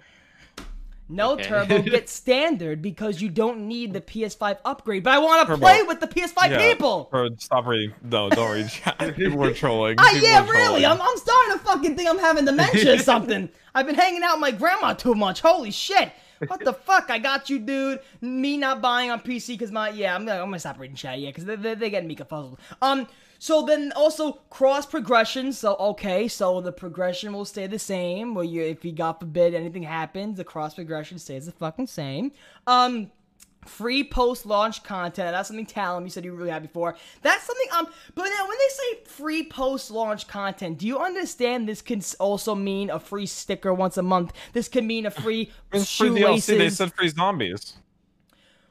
No Okay. turbo. Get standard because you don't need the PS5 upgrade. But I want to play with the PS5 Yeah, people. Bro, stop reading. No, don't read. People were trolling. Ah, People yeah, really. trolling. I'm, I'm starting to fucking think I'm having dementia or something. I've been hanging out with my grandma too much. Holy shit. What the fuck? I got you, dude. Me not buying on PC because my yeah, I'm gonna, I'm gonna stop reading chat, yeah, because they, they, they're getting me confuzzled. Um, so then also cross progression. So okay, so the progression will stay the same. Where you, if you God forbid anything happens, the cross progression stays the fucking same. Um, free post launch content. That's something Talon you said you were really happy for. That's something um but now when they say free post launch content, do you understand this can also mean a free sticker once a month? This can mean a free It's free DLC. shoelaces. They said free zombies.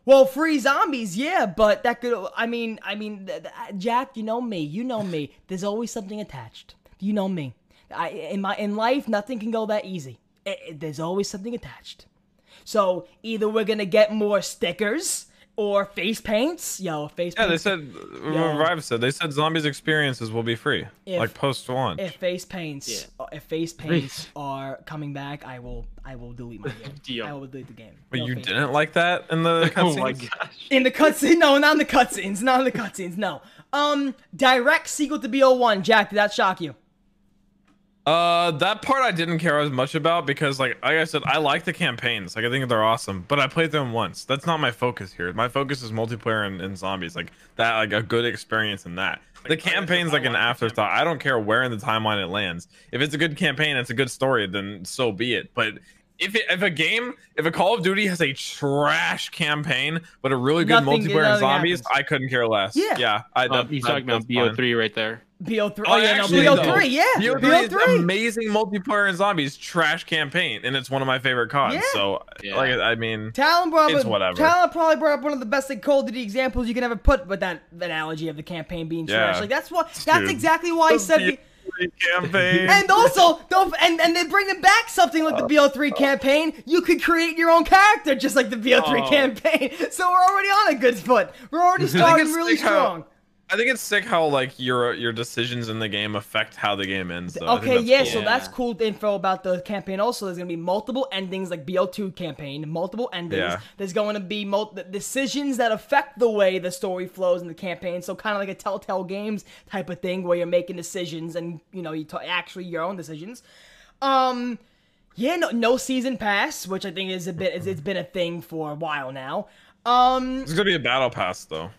Well, free zombies, yeah, but that could I mean, I mean th- uh, Jack, you know me. You know me. There's always something attached. You know me. I in my in life nothing can go that easy. It- it- there's always something attached. So either we're gonna get more stickers or face paints. Yo, face Yeah, they said. Yeah. Revive said they said zombies experiences will be free, If- like post launch. if face paints, Yeah. uh, if face paints are coming back, I will, I will delete my game. Deal. I will delete the game. But No you didn't like that in the Oh my gosh. In the cutscene? No, not in the cutscenes. Not in the cutscenes. No. Um, direct sequel to BO1. Jack, did that shock you? Uh, that part I didn't care as much about because, like, like I said, I like the campaigns. Like, I think they're awesome. But I played them once. That's not my focus here. My focus is multiplayer and, and zombies. Like that, like a good experience in that. The campaign's like an afterthought. I don't care where in the timeline it lands. If it's a good campaign, it's a good story, then so be it. But if it, if a game, if a Call of Duty has a trash campaign but a really good Nothing- multiplayer and zombies, happens. I couldn't care less. Yeah. yeah. I, that, he's that- talking about. BO3 right there. BO3. Oh, Oh, yeah, no, BO3. though, Yeah, BO3 BO3. amazing multiplayer and zombies trash campaign, and it's one of my favorite CODs. Yeah. So, Yeah. like, I mean, Talon brought It's whatever. Talon probably brought up one of the best like, Call of Duty examples you can ever put with that analogy of the campaign being trash. Like that's what. That's Dude. exactly why I said. The BO3 campaign. And also, don't and and then bringing back something like the uh, BO3 uh. campaign, you could create your own character just like the BO3 Oh. campaign. So we're already on a good foot. We're already starting really sick how- strong. I think it's sick how like your your decisions in the game affect how the game ends. Though. Okay, yeah, cool. so Yeah. that's cool info about the campaign. Also, there's gonna be multiple endings, like BO2 campaign, multiple endings. Yeah. There's going to be mul- decisions that affect the way the story flows in the campaign. So kind of like a Telltale Games type of thing, where you're making decisions and you know you t- actually your own decisions. Um, yeah, no, no season pass, which I think is a bit. It's, it's been a thing for a while now. Um, It's gonna be a battle pass though.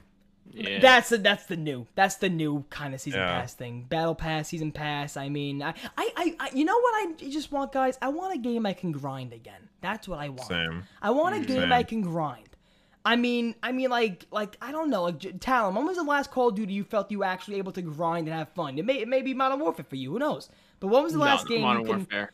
Yeah. that's the that's the new that's the new kind of season Yeah. pass thing. Battle pass, season pass. I mean, I, I, I, you know what I just want, guys. I want a game I can grind again. That's what I want. Same. I want a mm, game Same. I can grind. I mean, I mean, like, like I don't know, like Talon. When was the last Call of Duty you felt you were actually able to grind and have fun? It may, it may be Modern Warfare for you. Who knows? But what was the No, last game Modern you can? Warfare.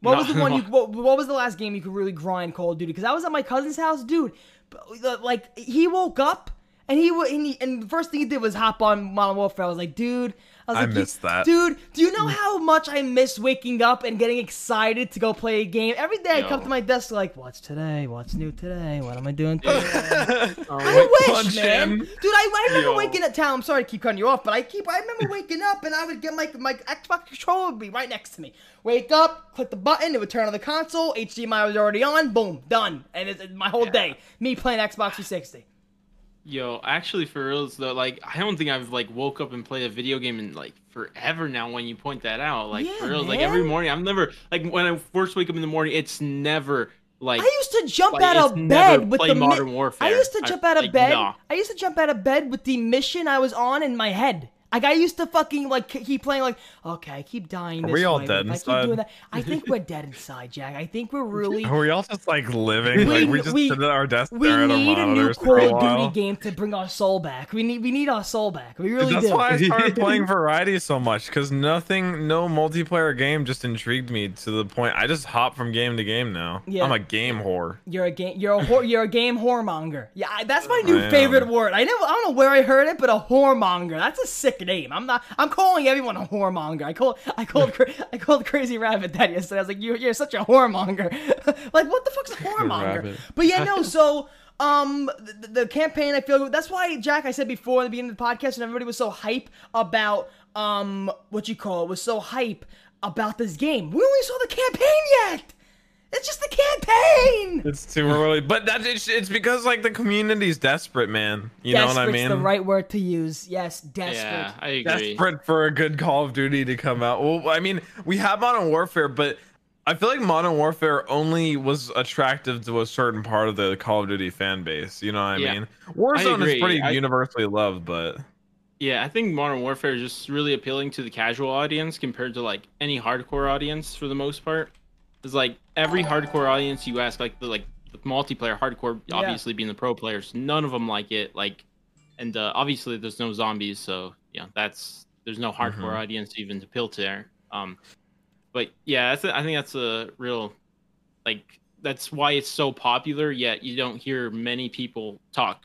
What was the one you? What, what was the last game you could really grind Call of Duty? Because I was at my cousin's house, dude. but, Like he woke up and he wa- and, he, and the first thing he did was hop on Modern Warfare. I was like, dude. I was I like, "You- missed that. dude. Do you know how much I miss waking up and getting excited to go play a game? Every day I come to my desk like, what's today? What's new today? What am I doing today? I wish, man. in. Dude, I, I remember Yo. waking up. Town. I'm sorry to keep cutting you off, but I keep. I remember waking up and I would get my my Xbox controller would be right next to me. Wake up, click the button, it would turn on the console. HDMI was already on. Boom, done. And it's, it's my whole Yeah. day. Me playing Xbox 360. Yo, actually, for reals though, like I don't think I've like woke up and played a video game in like forever now. When you point that out, like Yeah, for reals, like every morning, I'm never like when I first wake up in the morning, it's never like. I used to jump like, out of bed with the Modern Warfare. I used to I- jump out of like, bed. nah. I used to jump out of bed with the mission I was on in my head. Like I used to fucking like keep playing like okay, I keep dying. Are This we all way, dead I keep inside? doing that. I think we're dead inside, Jack. I think we're really Are we all just like living? We- like we just we- sit at our desk, we stare at our need a new Call of. Duty game to bring our soul back. We need we need our soul back. We really That's do. why I started playing variety so much because nothing, no multiplayer game just intrigued me to the point I just hop from game to game now. Yeah. I'm a game whore. You're a game. You're a whore, you're a game whoremonger. Yeah, I, that's my new I am. favorite word. I never. I don't know where I heard it, but a whoremonger. That's a sick name. I'm not. I'm calling everyone a whoremonger. I call. I called. I called Crazy Rabbit that yesterday. I was like, you're you're such a whoremonger. like, what the fuck's a whoremonger? But yeah, no. So. Um, the, the campaign, I feel that's why Jack, I said before at the beginning of the podcast, and everybody was so hype about um, what you call it, was so hype about this game. We only saw the campaign yet. It's just the campaign. It's too early, but that it's, it's because like the community's desperate, man. You know what I mean? the right word to use. Yes, desperate. Yeah, I agree. desperate for a good Call of Duty to come out. Well, I mean, we have Modern Warfare, but I feel like Modern Warfare only was attractive to a certain part of the Call of Duty fan base. You know what I Yeah. mean? Warzone is agree. pretty I- universally loved, but Yeah, I think Modern Warfare is just really appealing to the casual audience compared to like any hardcore audience for the most part. It's like every hardcore audience you ask, like the like the multiplayer hardcore, Yeah. obviously being the pro players, none of them like it. Like, and uh, obviously there's no zombies, so yeah, that's there's no hardcore Mhm. audience even to appeal to there. Um, but yeah, that's a, I think that's a real like that's why it's so popular. Yet you don't hear many people talk,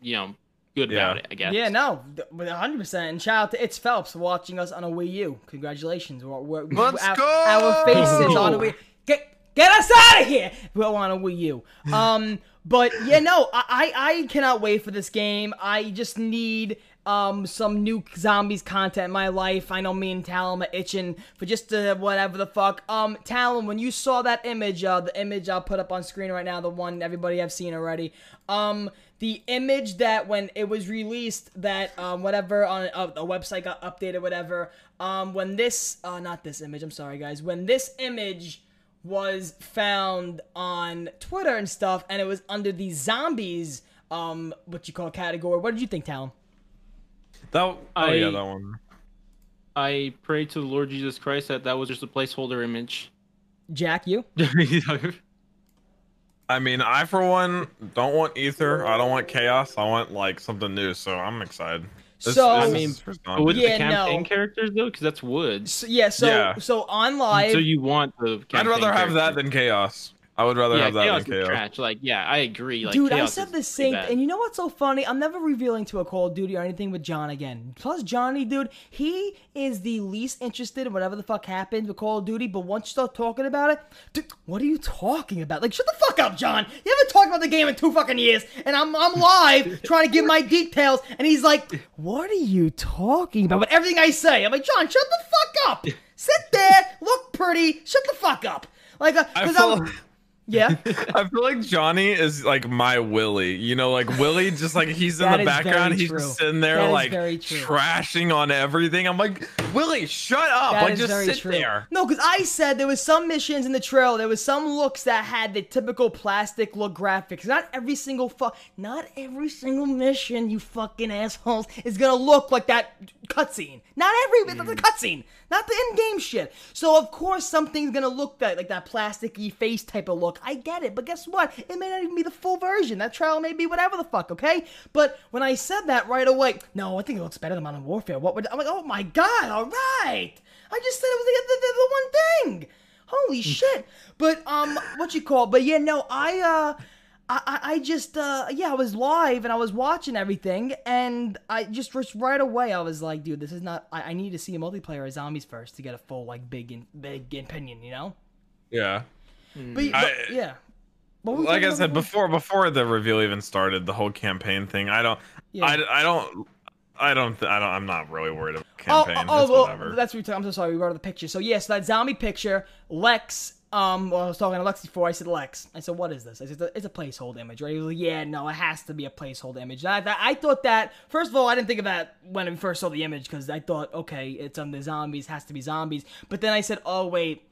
you know, good Yeah. about it. I guess. Yeah, no, one hundred percent. And shout out to It's Phelps watching us on a Wii U. Congratulations. We're, we're, Let's our, go! Our faces on a Wii. Get get us out of here. We're on a Wii U. Um, but yeah, no, I I cannot wait for this game. I just need um some new zombies content in my life. I know me and Talon are itching for just uh, whatever the fuck. Um, Talon, when you saw that image, uh, the image I'll put up on screen right now, the one everybody have seen already. Um, the image that when it was released, that um whatever on a, a website got updated, whatever. Um, when this, uh, not this image. I'm sorry, guys. When this image was found on Twitter and stuff, and it was under the zombies, um, what you call category. What did you think, Talon? that oh I- yeah, that one. I pray to the Lord Jesus Christ that that was just a placeholder image. Jack, you? I mean, I for one don't want Aether. I don't want chaos. I want like something new. So I'm excited. This- So- I mean, is for But with zombies. Yeah, the campaign no. characters though, because that's woods. So, yeah. So Yeah. so on live. So you want the? I'd campaign rather have that than chaos. I would rather yeah, have that chaos than is KO. trash. Like, yeah, I agree. Like, Dude, I said the same bad. And you know what's so funny? I'm never revealing to a Call of Duty or anything with John again. Plus, Johnny, dude, he is the least interested in whatever the fuck happens with Call of Duty. But once you start talking about it, dude, what are you talking about? Like, shut the fuck up, John. You haven't talked about the game in two fucking years, and I'm I'm live trying to give my details, and he's like, "What are you talking about?" But everything I say, I'm like, John, shut the fuck up. Sit there, look pretty, shut the fuck up. Like, uh, I 'cause feel, I'm- yeah. I feel like Johnny is like my Willie. You know, like Willie, just like he's in That the is background, he's true. just sitting there That is like very true. trashing on everything. I'm like, Willie, shut up! That like, is just very sit true. there. No, because I said there was some missions in the trail. There was some looks that had the typical plastic look graphics. Not every single fu- not every single mission, you fucking assholes, is gonna look like that cutscene. Not every bit Mm. the cutscene, not the in-game shit. So of course something's gonna look that like that plasticky face type of look. I get it, but guess what? It may not even be the full version. That trailer may be whatever the fuck. Okay, but when I said that right away, no, I think it looks better than Modern Warfare. What would I'm like? Oh my god! All right, I just said it was the, the, the, one thing. Holy shit! But um, what you call? But yeah, no, I uh. I, I- I just uh yeah I was live and I was watching everything and I just just right away I was like dude this is not I, I need to see a multiplayer of zombies first to get a full like big in, big opinion you know Yeah. But, but I- yeah What Like I said before, before the reveal even started, the whole campaign thing. I don't. Yeah. I, I don't. I don't. th- I don't. I'm not really worried about Oh, campaign. oh, it's well, that's what we talk- I'm so sorry. We brought up the picture. So yes, that zombie picture, Lex. Um, well, I was talking to Lex before. I said Lex. I said, "What is this?" I said, "It's a placeholder image, right?" He was like, "Yeah, no, it has to be a placeholder image." And I, that, I thought that first of all, I didn't think of that when I first saw the image because I thought, okay, it's on the zombies, has to be zombies. But then I said, "Oh wait."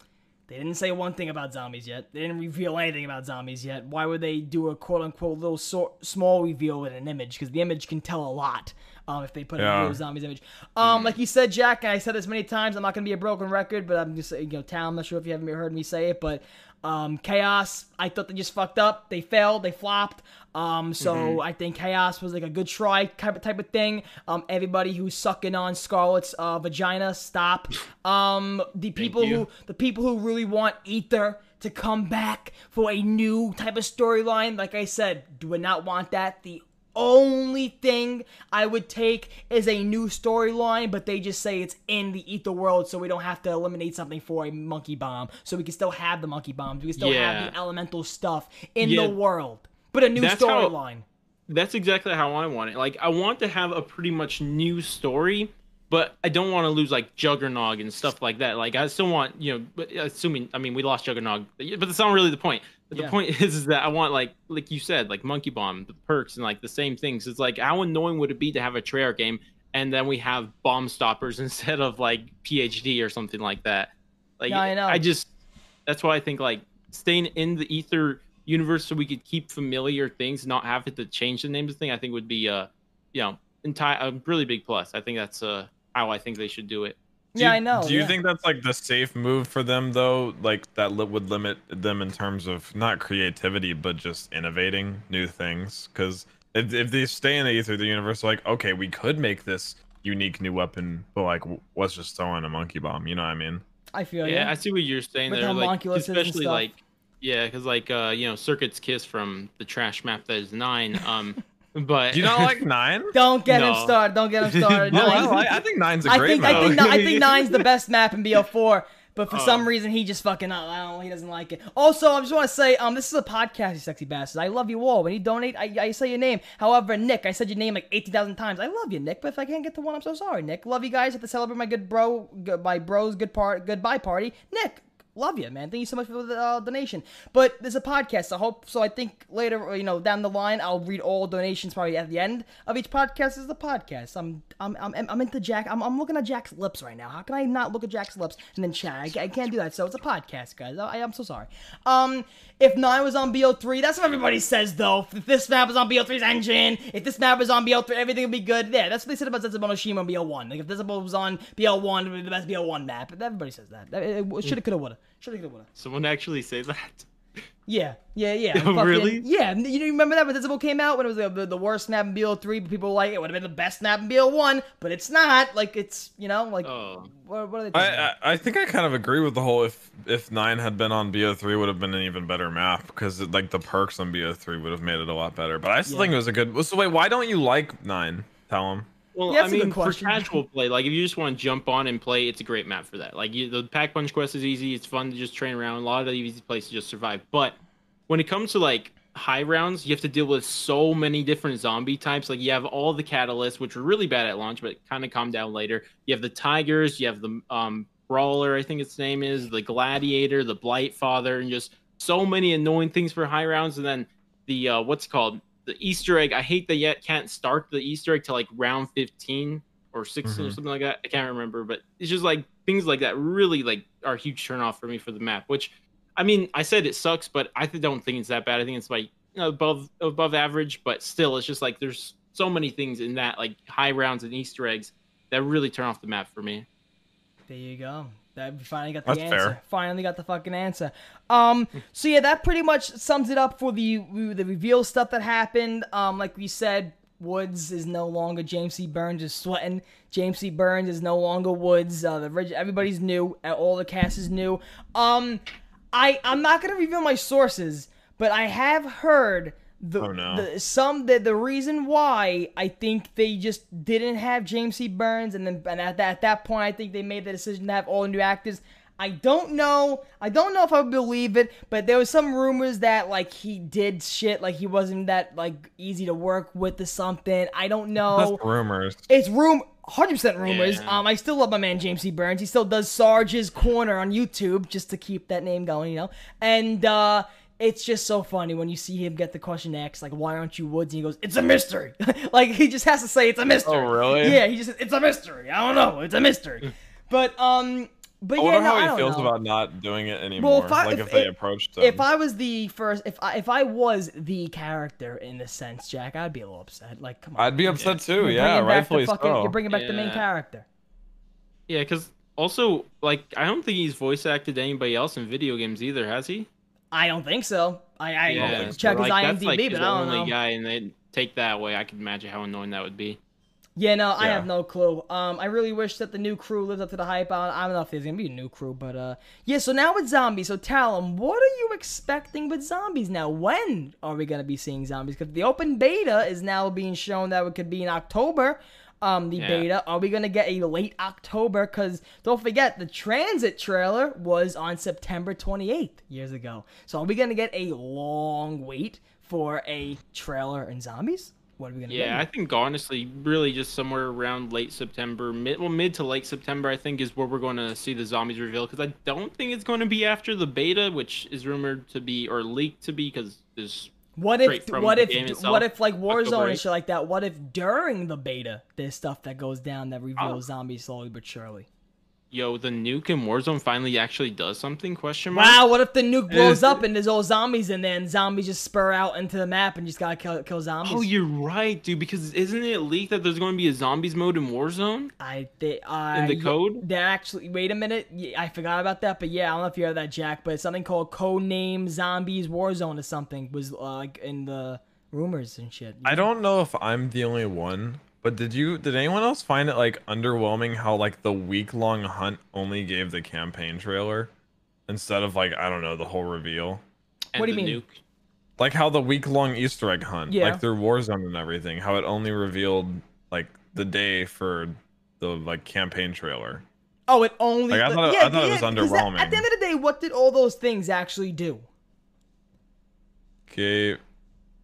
They didn't say one thing about zombies yet. They didn't reveal anything about zombies yet. Why would they do a quote unquote little so- small reveal with an image? Because the image can tell a lot um, if they put Yeah. a zombies image. Um, like you said, Jack, and I said this many times. I'm not gonna be a broken record, but I'm just you know, Tal. I'm not sure if you haven't heard me say it, but um, chaos. I thought they just fucked up. They failed. They flopped. Um, so I think chaos was like a good try type of type of thing. Um, everybody who's sucking on Scarlet's uh, vagina, stop. Um, the people who the people who really want Aether to come back for a new type of storyline, like I said, do not want that. The only thing I would take is a new storyline, but they just say it's in the Aether world, so we don't have to eliminate something for a monkey bomb. So we can still have the monkey bombs. We can still Yeah. have the elemental stuff in Yeah. the world, but a new storyline. That's exactly how I want it. Like I want to have a pretty much new story, but I don't want to lose like Juggernog and stuff like that. Like I still want, you know, assuming I mean we lost Juggernog, but that's not really the point. But Yeah. the point is, is that I want like like you said, like Monkey Bomb, the perks and like the same things. It's like how annoying would it be to have a Treyarch game and then we have bomb stoppers instead of like PhD or something like that. Like Yeah, I know. I just that's why I think like staying in the Aether universe so we could keep familiar things, not have it to change the names of the thing, I think would be uh you know entire a really big plus. I think that's uh how I think they should do it. Do yeah, you- I know. Do you yeah. think that's like the safe move for them though? Like that li- would limit them in terms of not creativity, but just innovating new things? Because if, if they stay in the Aether of the universe, like okay, we could make this unique new weapon, but like w- let's just throw in a monkey bomb. You know what I mean? I feel Yeah, yeah. I see what you're saying With there. Like, especially like, yeah, because like uh, you know, Circuit's Kiss from the trash map that is nine. Um, but you Do you not like nine? Don't get him started. Don't get him started. no, No, I, like, I think nine's a I great think map. I think I think nine's the best map in BO4, but for Oh. some reason he just fucking I don't know, he doesn't like it. Also, I just want to say um this is a podcast, you sexy bastards. I love you all. When you donate, I, I say your name. However, Nick, I said your name like eighty thousand times. I love you, Nick, but if I can't get to one, I'm so sorry, Nick. Love you guys. Have to celebrate my good bro, good, my bro's good part, goodbye party. Nick, love you, man. Thank you so much for the uh, donation. But there's a podcast. I hope so. I think later, you know, down the line, I'll read all donations probably at the end of each podcast. Is the podcast. I'm I'm I'm, I'm into Jack. I'm, I'm looking at Jack's lips right now. How can I not look at Jack's lips and then chat? I, I can't do that. So it's a podcast, guys. I, I'm so sorry. Um, if nine was on BO3, that's what everybody says though. If this map was on BO3's engine, if this map was on BO3, everything would be good. Yeah, that's what they said about Zetsubou no Shima on BO1. Like if this was on BO1, it would be the best BO1 map. Everybody says that. It, shoulda, coulda, woulda. Shoulda, coulda, woulda. someone actually say that. Yeah, yeah, yeah. Oh, really? Yeah, you remember that when Visible came out when it was the, the, the worst map in BO3, but people were like it would have been the best map in BO1, but it's not. Like it's you know like Oh. what, what are they? I. I I think I kind of agree with the whole if if nine had been on BO3 would have been an even better map because like the perks on BO3 would have made it a lot better. But I still Yeah. think it was a good. So wait, why don't you like nine? Tell him. Well, Yeah, I that's a good mean, for casual play, like if you just want to jump on and play, it's a great map for that. Like you, the pack punch quest is easy; it's fun to just train around. A lot of the easy places to just survive. But when it comes to like high rounds, you have to deal with so many different zombie types. Like you have all the catalysts, which were really bad at launch, but kind of calm down later. You have the tigers, you have the um brawler, I think its name is the gladiator, the blight father, and just so many annoying things for high rounds. And then the uh, what's it called the Easter egg. I hate that yet can't start the Easter egg till like round 15 or 16 or Mhm. something like that. I can't remember, but it's just like things like that really like are a huge turnoff for me for the map. Which, I mean, I said it sucks, but I don't think it's that bad. I think it's like you know, above above average, but still, it's just like there's so many things in that like high rounds and Easter eggs that really turn off the map for me. There you go. We finally got the That's answer. fair. Finally got the fucking answer. Um. So yeah, that pretty much sums it up for the the reveal stuff that happened. Um. Like we said, Woods is no longer James C. Burns is sweating. James C. Burns is no longer Woods. Uh, the everybody's new. uh, All the cast is new. Um. I I'm not gonna reveal my sources, but I have heard. The, Oh, no. the some the, the reason why I think they just didn't have James C. Burns and then and at that, at that point I think they made the decision to have all new actors. I don't know. I don't know if I believe it, but there was some rumors that like he did shit, like he wasn't that like easy to work with or something. I don't know. That's rumors. It's room, hundred percent rumors. Yeah. Um, I still love my man James C. Burns. He still does Sarge's Corner on YouTube just to keep that name going, you know. And uh, it's just so funny when you see him get the question asked, like, "Why aren't you Woods?" And he goes, "It's a mystery." like he just has to say it's a mystery. Oh, really? Yeah, he just says, "It's a mystery." I don't know. It's a mystery. but um, but I yeah, wonder no, how I he don't feels know. about not doing it anymore. if I- like if if, they it- approached him. If I was the first, if I if I was the character in this sense, Jack, I'd be a little upset. Like, come on, I'd be upset too. You're Yeah, bringing back the rightfully fucking- so. You're bringing back the main character. Yeah, because also like I don't think he's voice acted anybody else in video games either, has he? I don't think so. I, I Yeah, don't check his like, IMDb, that's like but his I don't only know. guy, and they take that away. I can imagine how annoying that would be. Yeah, no, I Yeah. have no clue. Um, I really wish that the new crew lived up to the hype. I I don't know if there's gonna be a new crew, but uh, yeah. So now with zombies, so Talon, what are you expecting with zombies now? When are we gonna be seeing zombies? Because the open beta is now being shown that it could be in October. Um, the Yeah. beta. Are we gonna get a late October? Because don't forget, the transit trailer was on September 28th years ago. So are we gonna get a long wait for a trailer and zombies? What are we gonna get? Yeah, I think honestly, really just somewhere around late September, mid well mid to late September, I think is where we're going to see the zombies reveal. Because I don't think it's going to be after the beta, which is rumored to be or leaked to be, because there's What if what if what if like Warzone and shit like that? What if during the beta there's stuff that goes down that reveals Oh. zombies slowly but surely? Yo the nuke in Warzone finally actually does something? Question mark. Wow, what if the nuke blows up and there's all zombies in there and zombies just spur out into the map and just gotta kill, kill zombies? Oh, you're right, dude. Because isn't it leaked that there's going to be a zombies mode in Warzone? I think uh, In the yeah, code? They're actually wait a minute. I forgot about that, but yeah, I don't know if you heard that, Jack. But it's something called Codename Zombies Warzone or something was uh, like in the rumors and shit. I don't know if I'm the only one, but did you did anyone else find it like underwhelming how like the week long hunt only gave the campaign trailer instead of like I don't know the whole reveal? And What do you mean? Nuke. Like how the week long Easter egg hunt, Yeah. like through Warzone and everything, how it only revealed like the day for the like campaign trailer. Oh, it only. Like, I thought it- yeah, I thought it was yeah, 'cause At, at the end of the day, what did all those things actually do? Okay,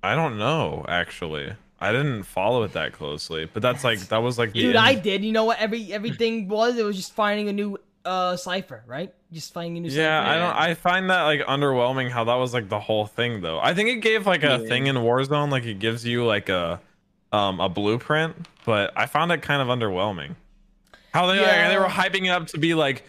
I don't know actually. I didn't follow it that closely, but that's like that was like the Dude, I did. You know what? Every everything was. It was just finding a new uh cipher, right? Just finding a new. Yeah, cipher. I don't. I find that like underwhelming. How that was like the whole thing, though. I think it gave like a Yeah. thing in Warzone, like it gives you like a, um, a blueprint. But I found it kind of underwhelming. How they like, they were hyping it up to be like,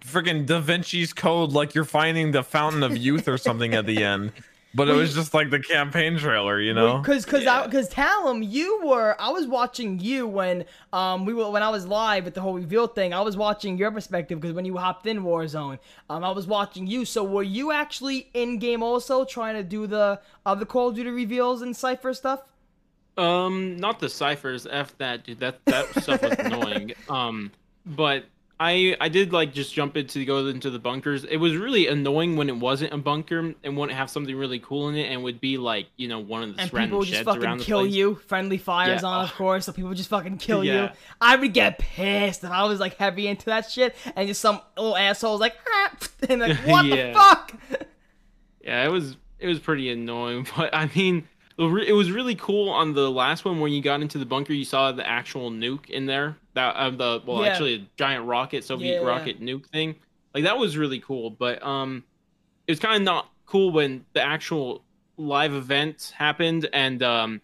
freaking Da Vinci's Code, like you're finding the Fountain of Youth or something at the end. But it was just like the campaign trailer, you know. Because because Yeah. because Talon, you were I was watching you when um we were when I was live at the whole reveal thing. I was watching your perspective because when you hopped in Warzone, um I was watching you. So were you actually in game also trying to do the other Call of Duty reveals and Cipher stuff? Um, not the ciphers. F that, dude. That that stuff was annoying. Um, but I I did like just jump into go into the bunkers. It was really annoying when it wasn't a bunker and wouldn't have something really cool in it and would be like you know one of the And people would just fucking kill place. you. Friendly fires Yeah. on, of course. So people would just fucking kill you. I would get pissed if I was like heavy into that shit, and just some little asshole was like, ah, and like, what the fuck? Yeah, it was it was pretty annoying, but I mean, it was really cool on the last one when you got into the bunker. You saw the actual nuke in there. That uh, the well, Yeah. actually a giant rocket, Soviet Yeah, yeah. rocket nuke thing. Like that was really cool, but um, it was kind of not cool when the actual live event happened and um,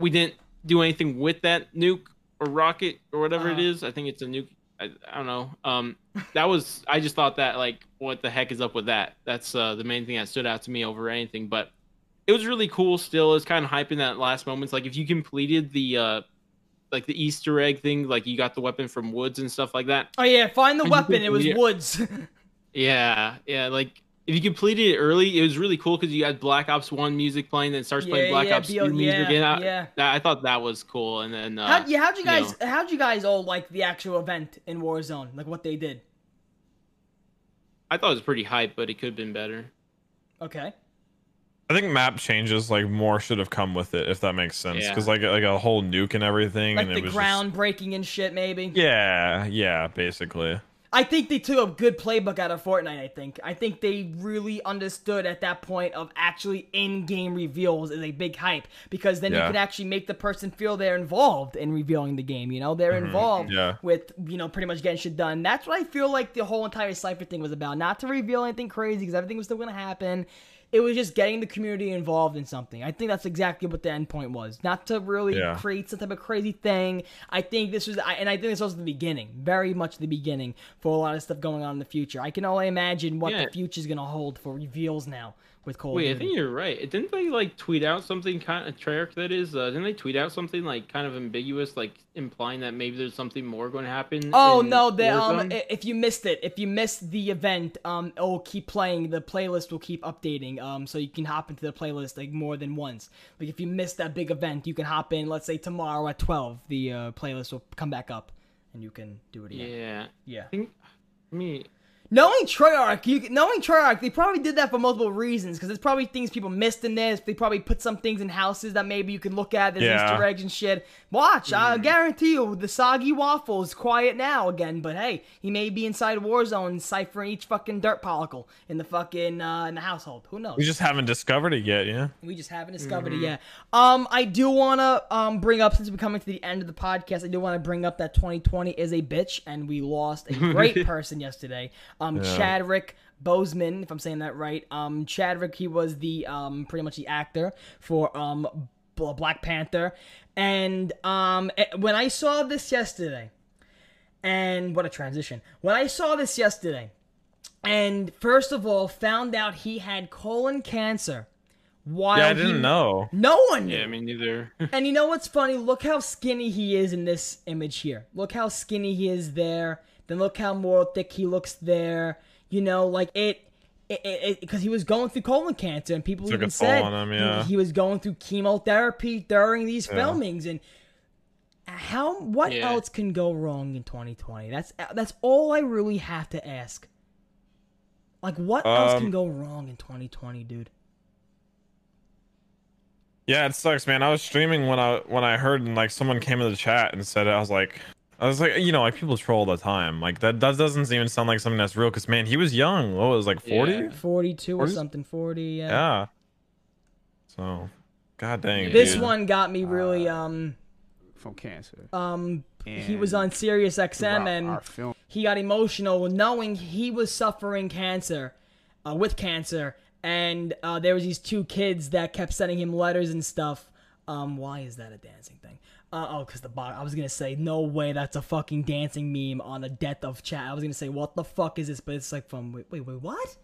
we didn't do anything with that nuke or rocket or whatever it Uh-huh. is. I think it's a nuke. I, I don't know. Um, that was I just thought that like what the heck is up with that? That's uh, the main thing that stood out to me over anything. But it was really cool. Still, it's kind of hyping that last moments. Like if you completed the uh, like the Easter egg thing, like you got the weapon from Woods and stuff like that. Oh yeah, find the And weapon. It was yeah. woods. Yeah, yeah. Like if you completed it early, it was really cool because you had Black Ops One music playing, then it starts playing Black yeah, Ops Two music. yeah, I, yeah. I thought that was cool. And then uh, How, yeah, how'd you you guys? How'd you guys all like the actual event in Warzone? Like what they did? I thought it was pretty hype, but it could have been better. Okay. I think map changes like more should have come with it if that makes sense Yeah. because like like a whole nuke and everything Like and the it was ground breaking and shit, maybe. Yeah, yeah, basically. I think they took a good playbook out of Fortnite. I think. I think they really understood at that point of actually in-game reveals is a big hype because then you Yeah. can actually make the person feel they're involved in revealing the game. You know, they're involved Mm-hmm. yeah. with you know pretty much getting shit done. That's what I feel like the whole entire cipher thing was about. Not to reveal anything crazy because everything was still gonna happen. It was just getting the community involved in something. I think that's exactly what the end point was. Not to really Yeah. create some type of crazy thing. I think this was, I- and I think this was the beginning, very much the beginning for a lot of stuff going on in the future. I can only imagine what Yeah. the future's gonna hold for reveals now with Call Wait, I think you're right. Didn't they like tweet out something kind of Treyarch that is? Uh, didn't they tweet out something like kind of ambiguous, like implying that maybe there's something more going to happen? Oh no! The, um, if you missed it, if you missed the event, um, it'll keep playing. The playlist will keep updating. Um, so you can hop into the playlist like more than once. Like if you missed that big event, you can hop in. Let's say tomorrow at twelve, the uh, playlist will come back up, and you can do it again. yeah. Yeah. I think. Mean, Knowing Treyarch, you knowing Treyarch, they probably did that for multiple reasons. Because there's probably things people missed in this. They probably put some things in houses that maybe you can look at. There's Yeah. Easter eggs and shit. Watch, Mm. I guarantee you, the soggy waffle is quiet now again. But hey, he may be inside Warzone ciphering each fucking dirt particle in the fucking uh, in the household. Who knows? We just haven't discovered it yet, yeah. We just haven't discovered Mm-hmm. it yet. Um, I do wanna um bring up since we're coming to the end of the podcast, I do want to bring up that 2020 is a bitch, and we lost a great person yesterday. Um, Yeah. Chadwick Boseman, if I'm saying that right. Um, Chadwick, he was the um pretty much the actor for um Black Panther, and um eh, when I saw this yesterday, and what a transition. When I saw this yesterday, and first of all found out he had colon cancer. While Yeah, I he- didn't know. No one knew. yeah, me neither. And you know what's funny? Look how skinny he is in this image here. Look how skinny he is there. Then look how more thick he looks there. You know, like it. Because he was going through colon cancer, and people Took even said him, he- yeah. he, was going through chemotherapy during these Yeah. filmings, and how what Yeah. else can go wrong in 2020? That's that's all I really have to ask. Like, what else Um, can go wrong in 2020, dude? Yeah, it sucks, man. I was streaming when I when I heard and like someone came in the chat and said it. I was like, I was like, you know, like people troll all the time. Like that that doesn't even sound like something that's real. Cause man, he was young. What was like forty? Yeah. 42 or something, 40. Yeah. Yeah. So, god dang. This dude. one got me really um from cancer. um he was on Sirius throughout XM and he got emotional knowing he was suffering cancer uh, with cancer and uh, there was these two kids that kept sending him letters and stuff um why is that a dancing thing uh, oh because the bot i was gonna say no way that's a fucking dancing meme on the death of chat i was gonna say what the fuck is this but it's like from wait wait wait what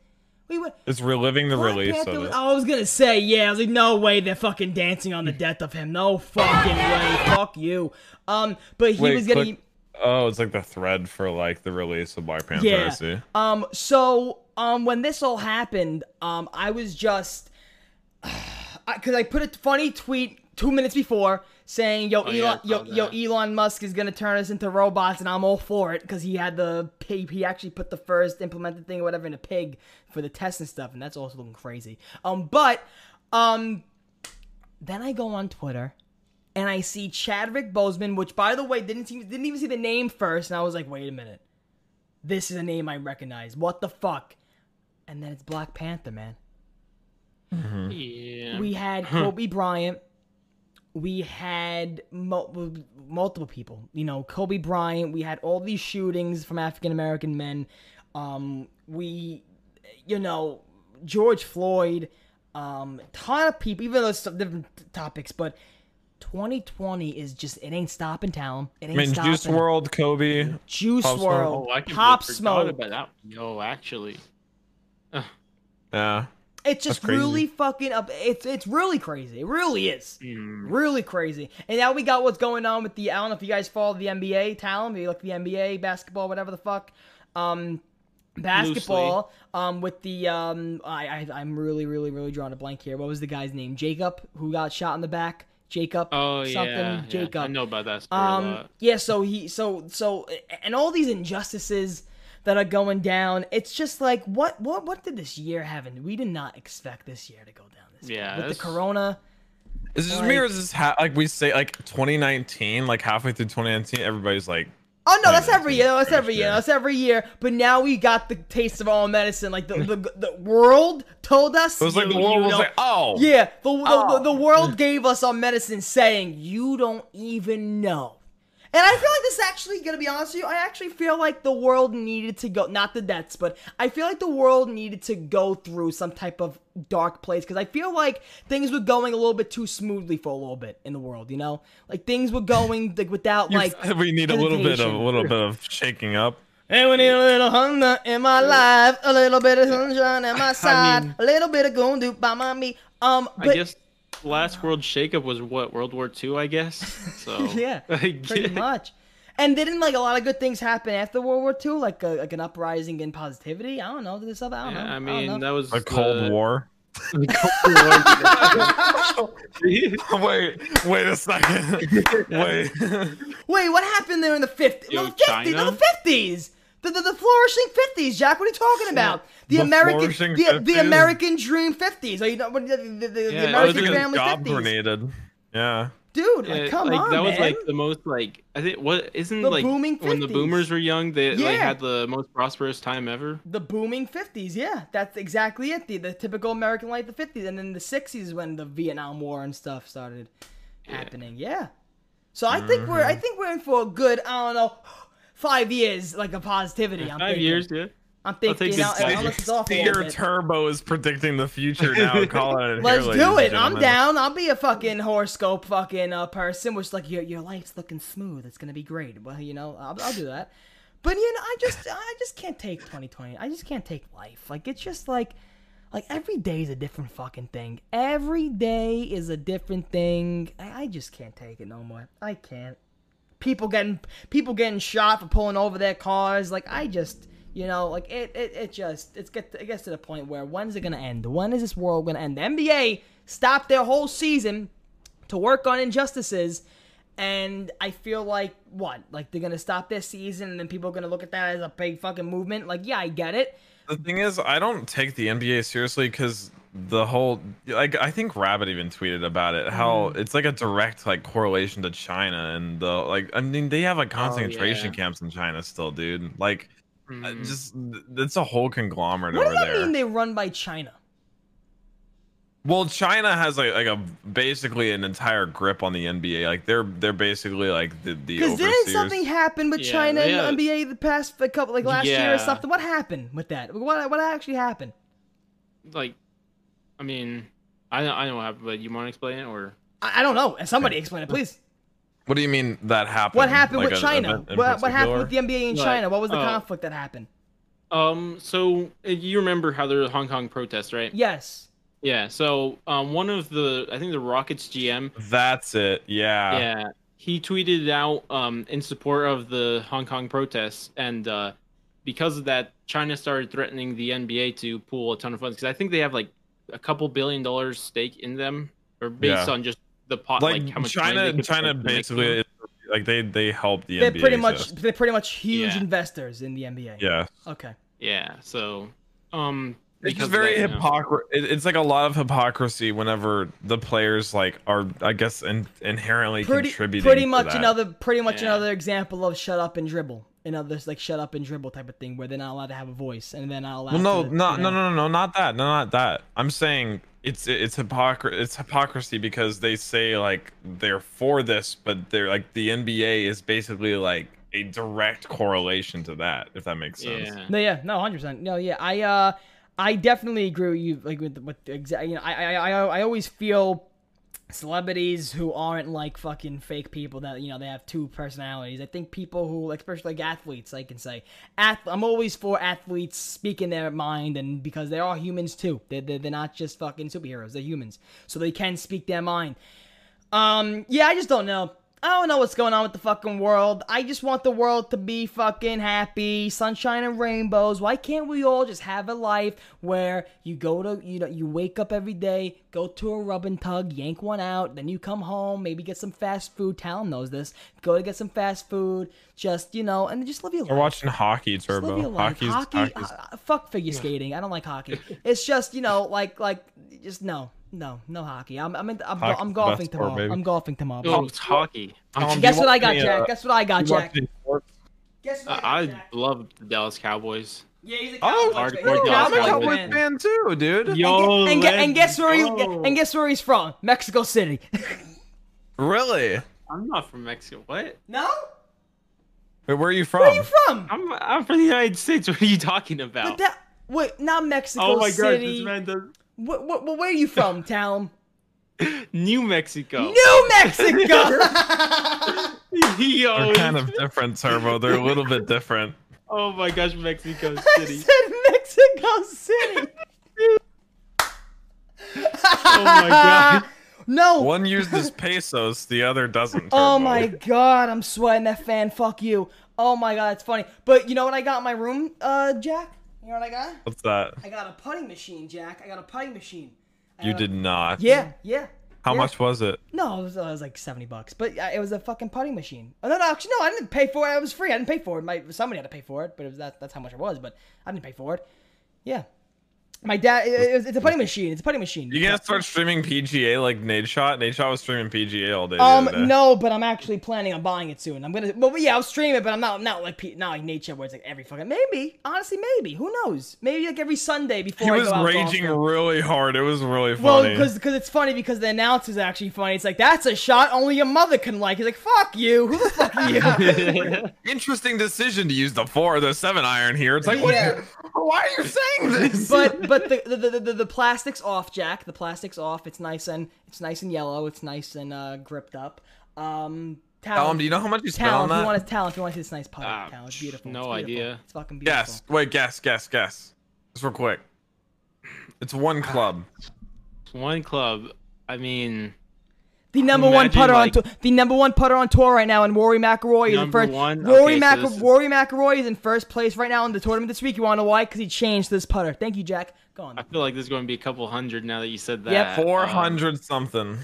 We went. It's reliving the Black release Panther of was- I was gonna say, yeah. I was like, no way, they're fucking dancing on the death of him. No fucking way. Fuck you. Um, but he Wait, was gonna. click- Oh, it's like the thread for like the release of Black Panther. I Yeah. see. Um. So, um, when this all happened, um, I was just, because I put a funny tweet two minutes before saying, "Yo, Oh, Elon, I yo, saw yo. Elon Musk is gonna turn us into robots," and I'm all for it because he had the pig. He actually put the first implemented thing or whatever in a pig for the test and stuff, and that's also looking crazy. Um, but, um, then I go on Twitter. And I see Chadwick Boseman, which by the way didn't see, didn't even see the name first, and I was like, wait a minute this is a name I recognize. What the fuck? And then it's Black Panther, man. Yeah. We had Kobe Bryant. We had mul- multiple people. You know, Kobe Bryant. We had all these shootings from African American men. Um, we, you know, George Floyd. Um, ton of people. Even though it's some different topics, but 2020 is just it ain't stopping town. It ain't I mean, stopping. Juice WRLD, Kobe. Juice Pop Smoke. World, Oh, I Pop Smoke. about that. Yo, actually. Yeah. It's just really fucking up. It's it's really crazy. It really is. Mm. Really crazy. And now we got what's going on with the. I don't know if you guys follow the NBA talent. Maybe like the NBA basketball, whatever the fuck. Um, basketball. Um, with the um, I, I I'm really really really drawing a blank here. What was the guy's name? Jacob, who got shot in the back. Jacob. Oh something. yeah, yeah. Jacob. I know about that Um, yeah, so he, so, so, and all these injustices that are going down. It's just like, what, what, what did this year have? And we did not expect this year to go down this. way. Yeah, with the Corona. Is this Like- me or is this ha- like we say like 2019, like halfway through 2019, everybody's like, Oh no, that's every year. That's every year. That's every year. But now we got the taste of all medicine. Like the the, the world told us. it was like the world was don't- like, oh, Yeah, the, the, Oh. the, the oh. world gave us our medicine saying, you don't even know. And I feel like this is actually, gonna be honest with you, I actually feel like the world needed to go, not the deaths, but I feel like the world needed to go through some type of dark place because I feel like things were going a little bit too smoothly for a little bit in the world, you know? Like things were going like without like. we need a little bit of a little bit of shaking up. And we need a little hunger in my life, a little bit of sunshine at my side, mean- a little bit of goon do by my me. Um, but I guess the last world shakeup was what World War II, I guess. So Yeah, pretty much. And didn't like a lot of good things happen after World War II, like a, like an uprising in positivity. I don't know. This other? I don't Yeah, know. I don't mean know. that was A Cold the- War. Cold War. wait, wait a second. wait. Wait, what happened there in the fifties? Yo, No, the fifties. No, the fifties. The, the, the flourishing fifties, Jack. What are you talking about? The, The American, flourishing the, the American dream fifties. Are you know what? The, the, the, the Yeah, it That was American because because family job fifties. grenaded. Yeah. Dude, Yeah, like, come like, on, that was man. like the most like I think what isn't The like booming when the boomers were young they Yeah. like had the most prosperous time ever. the booming 50s yeah that's exactly it the, the typical american life the 50s and then the 60s when the vietnam war and stuff started happening yeah so i think we're Mm-hmm. i think we're in for a good i don't know five years like a positivity i'm Five thinking. years, yeah. i'm take thinking now, six unless it's off a Steer little bit. Turbo is predicting the future now. Call it. Let's ladies do it. I'm down. I'll be a fucking horoscope fucking uh, person, which like your your life's looking smooth. It's gonna be great. Well, you know, I'll, I'll do that. But you know, I just I just can't take 2020. I just can't take life. Like it's just like like every day is a different fucking thing. Every day is a different thing. I, I just can't take it no more. I can't. People getting people getting shot for pulling over their cars. Like I just you know like it it, it just it's get it gets to the point where when's it gonna end? When is this world gonna end? The NBA stopped their whole season to work on injustices. And I feel like what? Like they're gonna stop their season, and then people are gonna look at that as a big fucking movement. Like, yeah, I get it. The thing is, I don't take the NBA seriously because the whole like I think Rabbit even tweeted about it how Mm. it's like a direct like correlation to China and the like I mean they have like concentration yeah. camps in China still, dude. Like Mm. just it's a whole conglomerate What over does that mean? They run by China? Well, China has like like a basically an entire grip on the NBA. Like they're they're basically like the the Because didn't something happen with Yeah, China they, and the NBA the past a couple like last year or something? What happened with that? What what actually happened? like I mean I know I know what happened, but you wanna explain it or I, I don't know. Somebody explain it, please. What do you mean that happened? What happened Like with a- China? event in What, what happened with the NBA in Like, China? What was the oh. conflict that happened? Um, so uh, you remember how there were Hong Kong protests, right? Yes. Yeah. So um, one of the I think the Rockets GM, That's it. Yeah. yeah, he tweeted out um in support of the Hong Kong protests, and uh, because of that, China started threatening the NBA to pull a ton of funds because I think they have like a couple billion dollars stake in them, or based Yeah. on just the pot, Like, like, how much China, China put to make basically them. like they they help the They're NBA. pretty much exist. they're pretty much huge Yeah. investors in the NBA. Yeah. Okay. Yeah. So um, It's just very that, you know. hypocrisy. It's like a lot of hypocrisy whenever the players like are, I guess, in, inherently Pretty contributing. pretty to much that. another pretty much Yeah. another example of shut up and dribble. Another like shut up and dribble type of thing where they're not allowed to have a voice and they're not allowed. Well, no, to, no, you no, know- no, no, no, not that, no, not that. I'm saying it's it's hypocrisy. It's hypocrisy because they say like they're for this, but they're like the NBA is basically like a direct correlation to that. If that makes sense. Yeah. No, yeah, no, hundred percent. No, yeah, I uh, I definitely agree with you. Like with with the exact, you know, I I I I always feel celebrities who aren't like fucking fake people that you know they have two personalities. I think people who, especially like athletes, I can say, ath- I'm always for athletes speaking their mind, and because they are humans too. They're they're, they're not just fucking superheroes. They're humans, so they can speak their mind. Um, yeah, I just don't know. I don't know what's going on with the fucking world. I just want the world to be fucking happy, sunshine and rainbows. Why can't we all just have a life where you go to, you know, you wake up every day, go to a rub and tug, yank one out, then you come home, maybe get some fast food. Talon knows this. Go to get some fast food, just you know, and just live your life. We're watching hockey, Just live your Turbo. Hockey's, hockey, hockey's uh, fuck figure skating. I don't like hockey. It's just you know, like like just no, no, no hockey. I'm I'm in, I'm, Hockey's I'm golfing best sport, tomorrow. I'm golfing tomorrow. Oh, it's hockey. Tom, do you Guess what I got, any, Jack? uh, Guess what I got, Jack? Guess what I, I I got, Jack? love the Dallas Cowboys. Yeah, he's a Oh, Cowboys fan. hardcore Dallas I'm a Cowboys Cowboys Cowboys fan. fan too, dude. Yo, And, gue- and let's guess where he's go. and guess where he's from? Mexico City. Really? I'm not from Mexico. What? no? Wait, where are you from? Where are you from? I'm I'm from the United States. What are you talking about? But that wait, not Mexico oh my god, this man does Wh- wh- wh- where are you from, Talon? New Mexico. New Mexico. Yo, They're kind of different, Turbo. They're a little bit different. oh my gosh, Mexico I City. said Mexico City. Oh my god. No. One uses pesos, the other doesn't. Oh my god, I'm sweating that fan. Fuck you. Oh my god, it's funny. But you know what I got in my room, uh, Jack? You know what I got? What's that? I got a putting machine, Jack. I got a putting machine. I You got a- did not. Yeah, yeah. How yeah. much was it? No, it was, it was like seventy bucks, but uh, it was a fucking putting machine. Oh no, no, actually, no, I didn't pay for it. It was free. I didn't pay for it. My somebody had to pay for it, but it was that, that's how much it was. But I didn't pay for it. Yeah, my dad. It, it was- it's a putting machine. It's a putting machine. You gonna start streaming PGA like Nadeshot? Nade Shot was streaming PGA all day. Um, day. no, but I'm actually planning on buying it soon. I'm gonna, well, yeah, I'll stream it, but I'm not, not like, P- not like Nadeshot where it's like every fucking, maybe, honestly, maybe, who knows? Maybe like every Sunday before He I was go raging golfing. really hard. It was really funny. Well, because because it's funny because the announcer's actually funny. It's like that's a shot only your mother can like. He's like, "Fuck you! Who the fuck are you?" Interesting decision to use the four or the seven iron here. It's like, what Yeah. are you, why are you saying this? but but the the, the the the plastic's off, Jack. The plastic's off. It's nice and it's nice and yellow. It's nice and uh, gripped up. Um, Tell him, do you know how much you spent Talon. on If you want to talent, if you want to see this nice putter, Ah, Talon. It's beautiful. no It's beautiful. idea. It's fucking beautiful. Guess. Wait, guess, guess, guess. Just real quick. It's one club. One club. I mean, The number one putter like- on tour, the number one putter on tour right now, and Rory McIlroy is in Number first. one? Rory Okay, Mc, so is- Rory McIlroy is in first place right now in the tournament this week. You want to know why? Because he changed this putter. Thank you, Jack. Go on. I feel like this is going to be a couple hundred now that you said that. Yep. Four hundred something.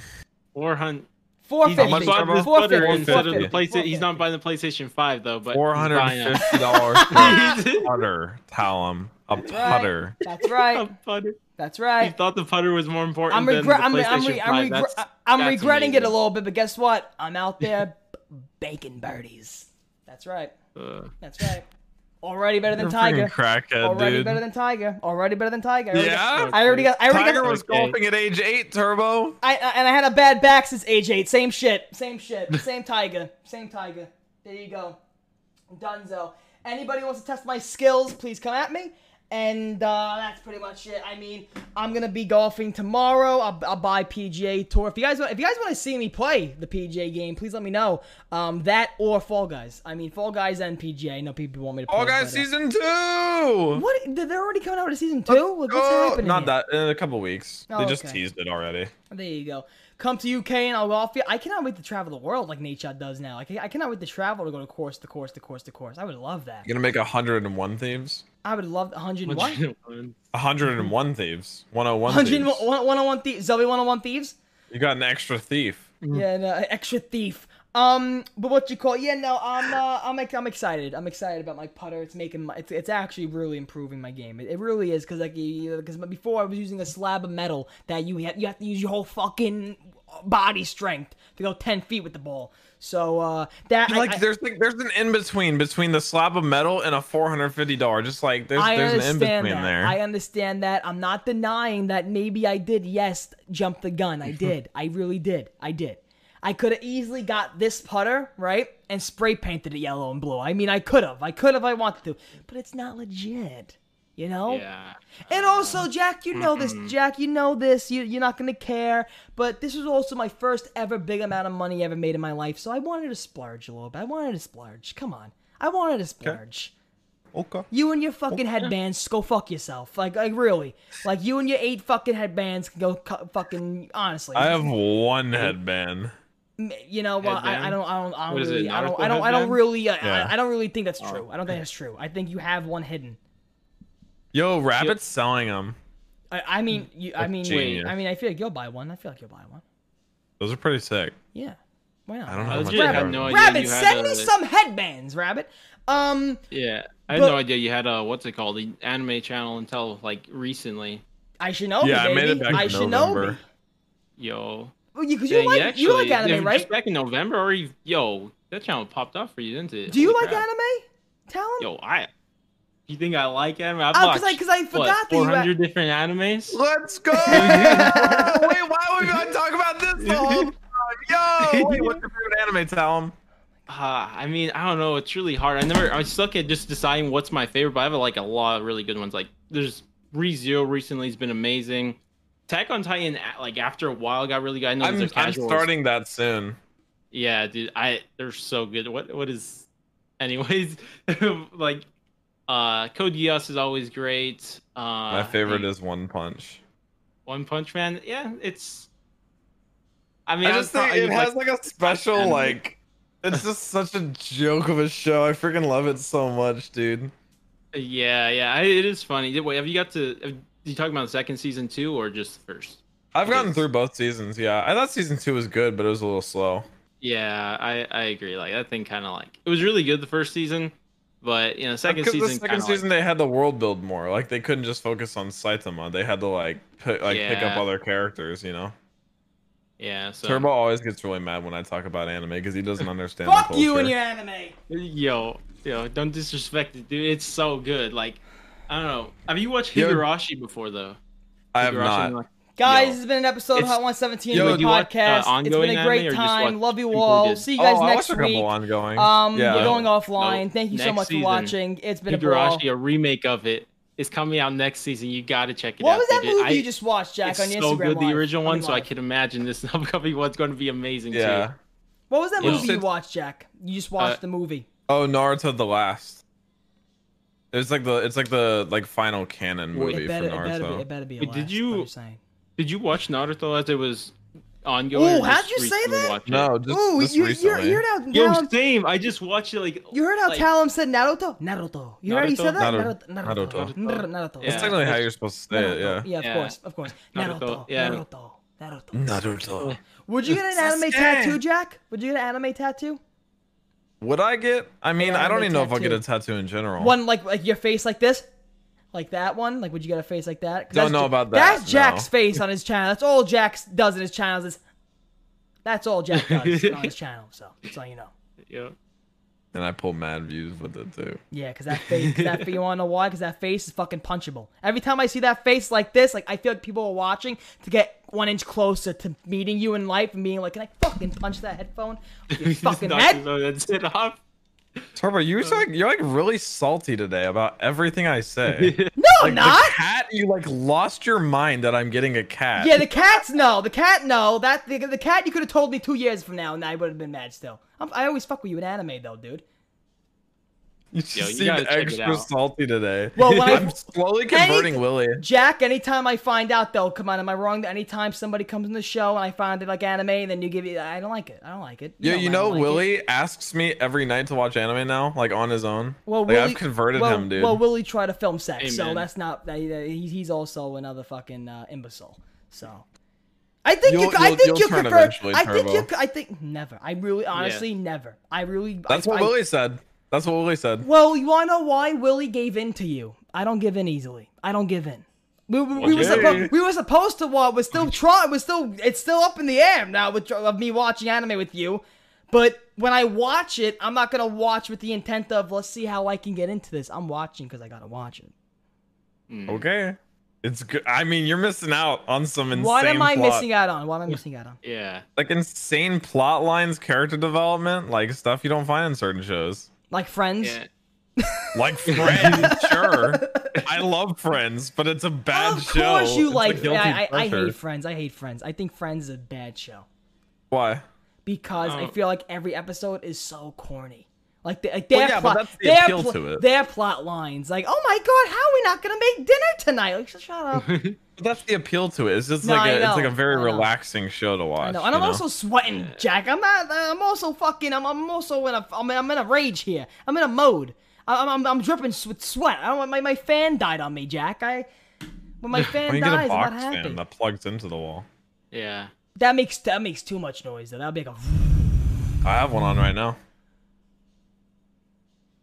Four hundred. Four He's fifty. much, bought Turbo? this Four putter instead of the PlayStation. He's not buying the PlayStation Five though, but Four he's hundred buying and a- fifty dollars for putter. Tell him a Right. putter. That's right. a putter. That's He right. thought the putter was more important I'm than regret. the I'm, PlayStation I'm, re- 5. I'm, regre- That's- I'm that's regretting it a little bit, but guess what? I'm out there b- baking birdies. That's right. Uh, That's right. Already better than Tiger. crackhead, Already dude. better than Tiger. Already better than Tiger. I already Yeah? got- I already got. I already Tiger got. was Okay. golfing at age eight, Turbo. I, I- and I had a bad back since age eight. Same shit. Same shit. Same Tiger. Same Tiger. There you go. Dunzo. Anybody wants to test my skills, please come at me. And uh, that's pretty much it. I mean, I'm gonna be golfing tomorrow. I'll, I'll buy PGA Tour. If you guys, want- if you guys want to see me play the PGA game, please let me know. Um, that or Fall Guys. I mean, Fall Guys and PGA. No people want me to. All play, Guys but, uh, season two. What? They're already coming out with season two. Like, what's Oh, happening? not here? that in a couple weeks. Oh, they just okay. teased it already. There you go. Come to UK and I'll golf you. I cannot wait to travel the world like Nadeshot does now. Like, I cannot wait to travel to go to course to course to course to course. I would love that. You're gonna make hundred and one thieves. I would love 101. 101. hundred and one thieves. One hundred one 101 thieves. 101 Thieves. Zoe 101 Thieves? You got an extra thief. Yeah, no, extra thief. Um, but what you call? Yeah, no, I'm uh, I'm I'm excited. I'm excited about my putter. It's making my it's, it's actually really improving my game. It, it really is because like because before I was using a slab of metal that you have, you have to use your whole fucking body strength to go ten feet with the ball. So uh, that I- Like I, there's like there's an in between between the slab of metal and a four hundred fifty dollar. Just like there's I there's an in between there. I understand that. I'm not denying that maybe I did, yes, jump the gun. I did. I really did. I did. I could have easily got this putter, right? And spray painted it yellow and blue. I mean, I could have. I could have I wanted to. But it's not legit. You know? Yeah. And also, Jack, you know this. Jack, you know this. You, you're not going to care. But this was also my first ever big amount of money ever made in my life. So I wanted to splurge a little bit. I wanted to splurge. Come on. I wanted to splurge. okay. You and your fucking headbands, go fuck yourself. Like, like really, like you and your eight fucking headbands can go cu- fucking honestly. I have one headband. M- you know what? I, I don't, I don't, I don't What is it, really, I don't, I don't, I don't really, I, Yeah. I, I don't really think that's true. Oh, I don't think that's true. I think you have one hidden. Yo, Rabbit's selling them. I, I mean, you, I mean, genius. I mean, I feel like you'll buy one. I feel like you'll buy one. Those are pretty sick. Yeah, why not? I don't know I how much legit they had no idea Rabbit, you had send a, me some headbands, Rabbit. Um, Yeah, I had But- no idea you had a what's it called, the anime channel until like recently. I should know. Yeah, I made it back I in should know. November. Yo, Well, you, cause you Dang, like, actually, you like yeah, anime, Just right? back in November, or you, yo, that channel popped off for you, didn't it? Do you Holy like crap. anime, Talon? Yo, I. You think I like anime? I've Oh, watched because I, because I what, forgot that you. had- 400 different animes. Let's go! wait, why would we not talk about this the whole time? Yo, wait, what's your favorite anime, Talon? Uh, I mean, I don't know. It's really hard. I never. I suck at just deciding what's my favorite. But I have like a lot of really good ones. Like there's ReZero recently has been amazing. Attack on Titan, like after a while, got really good. I know I'm, I'm casuals. starting that soon. Yeah, dude. I they're so good. What what is? Anyways, like, uh, Code Geass is always great. Uh, My favorite and is One Punch. One Punch Man. Yeah, it's. I mean, I I'm just think pro- it has like a special anime. like. It's just such a joke of a show. I freaking love it so much, dude. Yeah, yeah, I- it is funny. Wait, have you got to? Have you talking about the second season too, or just the first? I've gotten through both seasons. Yeah, I thought season two was good, but it was a little slow. Yeah, I I agree. Like that thing kind of like it was really good the first season, but you know second Because season the second kinda, like- season they had the world build more. Like they couldn't just focus on Saitama. They had to like pick, like pick up other characters. You know. yeah. So Turbo always gets really mad when I talk about anime because he doesn't understand. Fuck the you and your anime. yo yo don't disrespect it, dude. It's so good. Like I don't know. Have you watched Yo- Higurashi before though? I have Higurashi, not. like- Guys, Yo, this has been an episode of it's- Hot 117 Yo, of the watch, uh, podcast. it's been a great or time. Love you all. See you Oh, guys I next watched a couple week. ongoing. Um, yeah. we're going No, offline. Thank you so next much for watching. It's been a brawl. Higurashi, a remake of it, is coming out next season. You got to check it What out. What was that dude. movie I- you just watched, Jack, it's on your so Instagram good, Live? the original On one, your so I can imagine this upcoming one's going to be amazing yeah. too. What was that Yeah. movie you watched, Jack? You just watched Uh, the movie. Oh, Naruto the Last. It's like the it's like the like final canon movie It better, for it better be. Naruto. It better be. Wait, did you- what you're saying. Did you watch Naruto as it was ongoing? Ooh, or how'd you say that? No, just, Ooh, just you, you, recently. you heard how Yo, Talon, same. I just watched it like. you heard how like, Talon said Naruto? Naruto. You heard how he said that? Naruto. Naruto. Naruto. Naruto. Naruto. That's technically how you're supposed to say it. Yeah. Yeah, of Yeah. course, of course. Naruto. Naruto, yeah. Naruto. Naruto. Naruto. Would you get an anime tattoo, Jack? Would you get an anime tattoo? Would I get? I mean, Yeah, I don't anime even know if I'll get a tattoo. tattoo in general. One like like your face like this, like that one. Like, would you get a face like that? 'Cause Don't know about that, That's Jack's no. face on his channel. That's all Jack does in his channels. Is that's all Jack does on his channel. So that's all you know. Yeah. And I pull mad views with it too. Yeah, because that face, cause that you wanna know why? Because that face is fucking punchable. Every time I see that face like this, like I feel like people are watching to get one inch closer to meeting you in life and being like, "Can I fucking punch that headphone your fucking head?" his own off. Turbo, you're uh. like you're like really salty today about everything I say. No, Like, not. The cat, you like lost your mind that I'm getting a cat. Yeah, the cats no. The cat no. That the, the cat you could have told me two years from now, and I would have been mad still. I'm, I always fuck with you in anime though, dude. you just Yo, you seem gotta check it extra salty today. Well, when I- I'm slowly converting Any- Willie. Jack, anytime I find out though, come on, am I wrong? That anytime somebody comes in the show and I find they like anime, and then you give it, I don't like it. I don't like it. Yeah, know you know, don't like it. Willie asks me every night to watch anime now, like on his own. Well, like Willie, I've converted well, him, dude. Well, Willie tried to film sex, so that's not. that- that- He's he's also another fucking uh, imbecile. So. I think you. You'll- could- I you'll- think you'll you turn prefer. eventually, I think you. Could- I think never. I really, honestly, never. I really. That's I, what I, Willie said. That's what Willie said. Well, you wanna know why Willie gave in to you? I don't give in easily. I don't give in. We, we, we, were, suppo- we were supposed to what? We're still trying. We're still. It's still up in the air now with of me watching anime with you. But when I watch it, I'm not gonna watch with the intent of let's see how I can get into this. I'm watching because I gotta watch it. Mm. Okay. It's good. I mean, you're missing out on some insane. What am I plot. missing out on? What am I missing out on? Yeah. Like insane plot lines, character development, like stuff you don't find in certain shows. Like Friends. Yeah. Like Friends, sure. I love Friends, but it's a bad of show. course you It's like. I, I, I hate Friends. I hate Friends. I think Friends is a bad show. Why? because I Oh. feel like every episode is so corny. Like, the, like Well, their yeah, but plot, that's the their, appeal pl- to it. their plot lines, like, oh my god, how are we not gonna make dinner tonight? Like, shut up. But that's the appeal to it. It's just No, like I a, it's like a very relaxing show to watch. No, and I'm know? also sweating, Jack. I'm not. I'm also fucking. I'm, I'm also in a. I'm, I'm in a rage here. I'm in a mode. I'm, I'm, I'm dripping with sweat. I don't. My, my fan died on me, Jack. I. When my Why fan don't you get dies, a I'm box not happy. fan that plugs into the wall. Yeah. That makes that makes too much noise. Though that'll be like a. I have one on right now.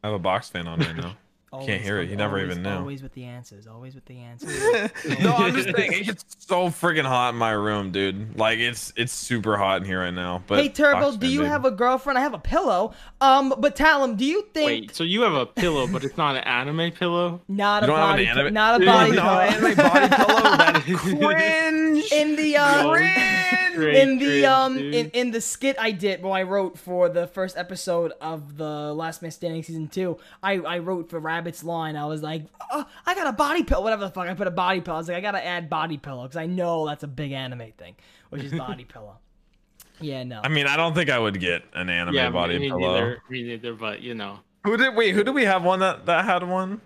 I have a box fan on right now. Always, Can't hear it, you never always- even knew. Always with the answers. Always with the answers. no, I'm just saying it gets so friggin' hot in my room, dude. Like it's it's super hot in here right now. But hey Turbo, do you dude. have a girlfriend? I have a pillow. Um, but Talon, do you think Wait, so you have a pillow, but it's not an anime pillow? not a You don't an body, anime- not a Dude, body no, pillow? anime body pillow? That is cringe. in the uh, Great in the cringe, um dude. in, in the skit I did well I wrote for the first episode of the Last Man Standing season two I I wrote for Rabbit's line I was like oh, I got a body pillow whatever the fuck I put a body pillow I was like I gotta add body pillow because I know that's a big anime thing which is body pillow yeah no I mean, I don't think I would get an anime yeah, body me pillow. neither. Me neither. But you know, Who did wait? Who did we have one that that had one?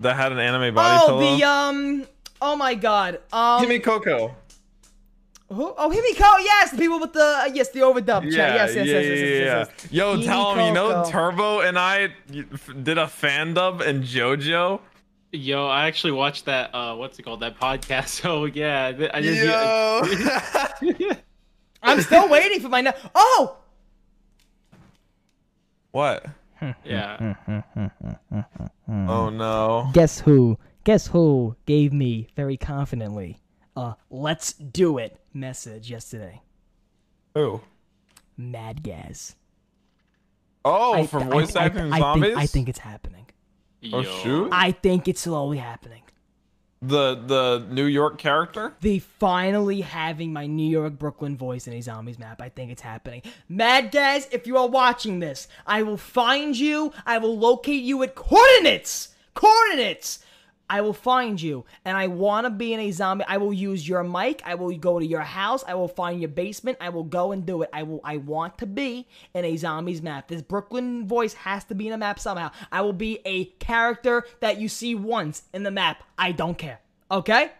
That had an anime body oh pillow. Oh the um oh my god um Himi Coco. Who, oh Himiko yes the people with the uh, yes the overdub chat Yeah, yes yes yeah, yes yes, yes, yeah, yes, yes. yeah. Yo, Himi tell him, you know, Coco. Turbo and I did a fan dub in JoJo. yo, I actually watched that. Uh, what's it called? That podcast. So yeah, I just. Yo. I'm still waiting for my no- oh what? yeah. Oh no. Guess who? Guess who gave me very confidently a let's do it message yesterday? Who? Mad Gaz. Oh, I- for I- voice I, acting I, zombies. Think, I think it's happening. Oh, Yo. shoot. I think it's slowly happening. the the New York character. The finally having my New York Brooklyn voice in a zombies map. I think it's happening. Mad Gaz, if you are watching this, I will find you. I will locate you at coordinates. Coordinates. I will find you, and I want to be in a zombie. I will use your mic. I will go to your house. I will find your basement. I will go and do it. I will. I want to be in a zombies map. This Brooklyn voice has to be in a map somehow. I will be a character that you see once in the map. I don't care. Okay?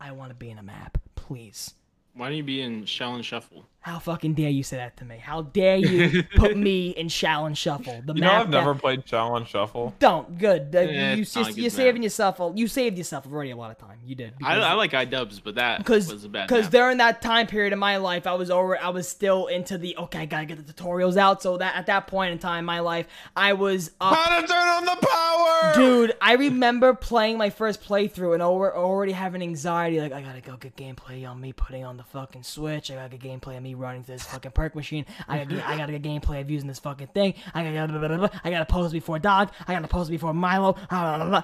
I want to be in a map, please. Why don't you be in Shell and Shuffle? How fucking dare you say that to me? How dare you put me in Shall and Shuffle? The You know, I've that- never played Challenge Shuffle. Don't good. Uh, Yeah, you, you just, good you're map. saving yourself. A, you saved yourself already a lot of time. You did. I, I like iDubbbz, but that because was a bad. because during that time period in my life, I was over. I was still into the okay. I gotta get the tutorials out. So that at that point in time in my life, I was up How to turn on the power, Dude, I remember playing my first playthrough and over, already having anxiety. Like, I gotta go get gameplay on me putting on the fucking Switch. I gotta get gameplay of me running to this fucking perk machine. I gotta get, I gotta get gameplay of using this fucking thing. I gotta, blah, blah, blah, blah. I gotta pose before Dog. I gotta pose before Milo. Blah, blah, blah.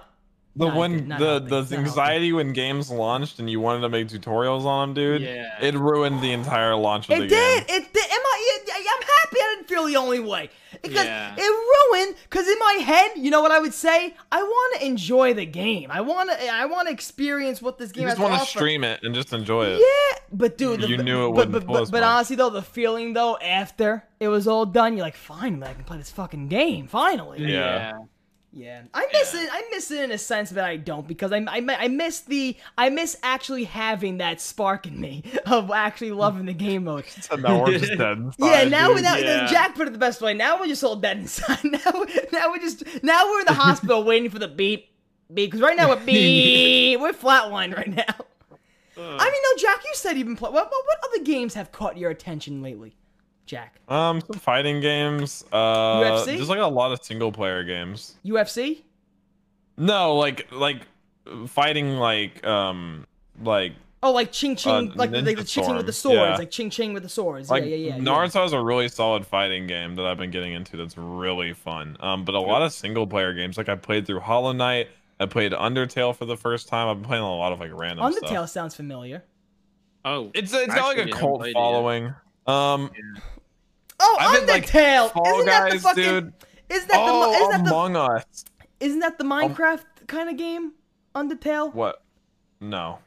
The Not when good, not the the not healthy. anxiety when games launched and you wanted to make tutorials on them, dude. Yeah. It ruined the entire launch of It the did. game. It did. Am I? I'm happy. I didn't feel the only way. Because Yeah. it ruined. Because in my head, you know what I would say? I want to enjoy the game. I want to. I want to experience what this game You has just want to stream it and just enjoy it. Yeah, but dude, the, You knew it but, wouldn't but, but, but honestly though, the feeling though after it was all done, you're like, finally, I can play this fucking game. Finally. Yeah. Yeah, I miss it. I miss it in a sense that I don't because I, I, I miss the I miss actually having that spark in me of actually loving the game mode. So now we're just dead. Inside, Yeah, now dude. now yeah. Jack put it the best way. Now we're just all dead inside. Now now we're just now we're in the hospital waiting for the beep beep because right now we're beep we're flatlined right now. I mean, no, Jack, you said you've been playing. What, what what other games have caught your attention lately, Jack? Um, some fighting games. Uh, UFC? Just like a lot of single player games. UFC? No, like like fighting like um like Oh, like Ching Ching, Uh, like the, the, Ching Ching with the swords, yeah. like Ching Ching with the swords. like yeah, yeah, yeah. Naruto is a really solid fighting game that I've been getting into. That's really fun. Um, but a lot of single player games. Like I played through Hollow Knight. I played Undertale for the first time. I've been playing a lot of like random yeah. stuff. Undertale sounds familiar. Oh, It's it's got like Actually, a I haven't cult played it yet. following. Um, Oh, I've been, like, Undertale! Fall isn't that the fucking? dude. Isn't that oh, the? Isn't that the? Among Us. Isn't that the um, Minecraft kind of game? Undertale. What? No.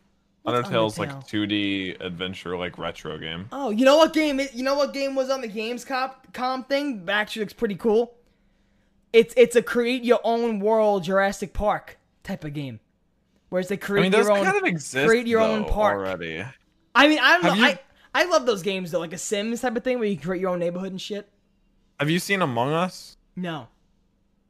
What's Undertale's like Undertale? 2D adventure, like retro game. Oh, you know what game? It, you know what game was on the Gamescom com thing? Actually, looks pretty cool. It's it's a create your own world Jurassic Park type of game, whereas they I create mean, those your own. kind of exist create your own park. already. I mean, I don't Have know. you- I I love those games though, like a Sims type of thing where you create your own neighborhood and shit. Have you seen Among Us? No.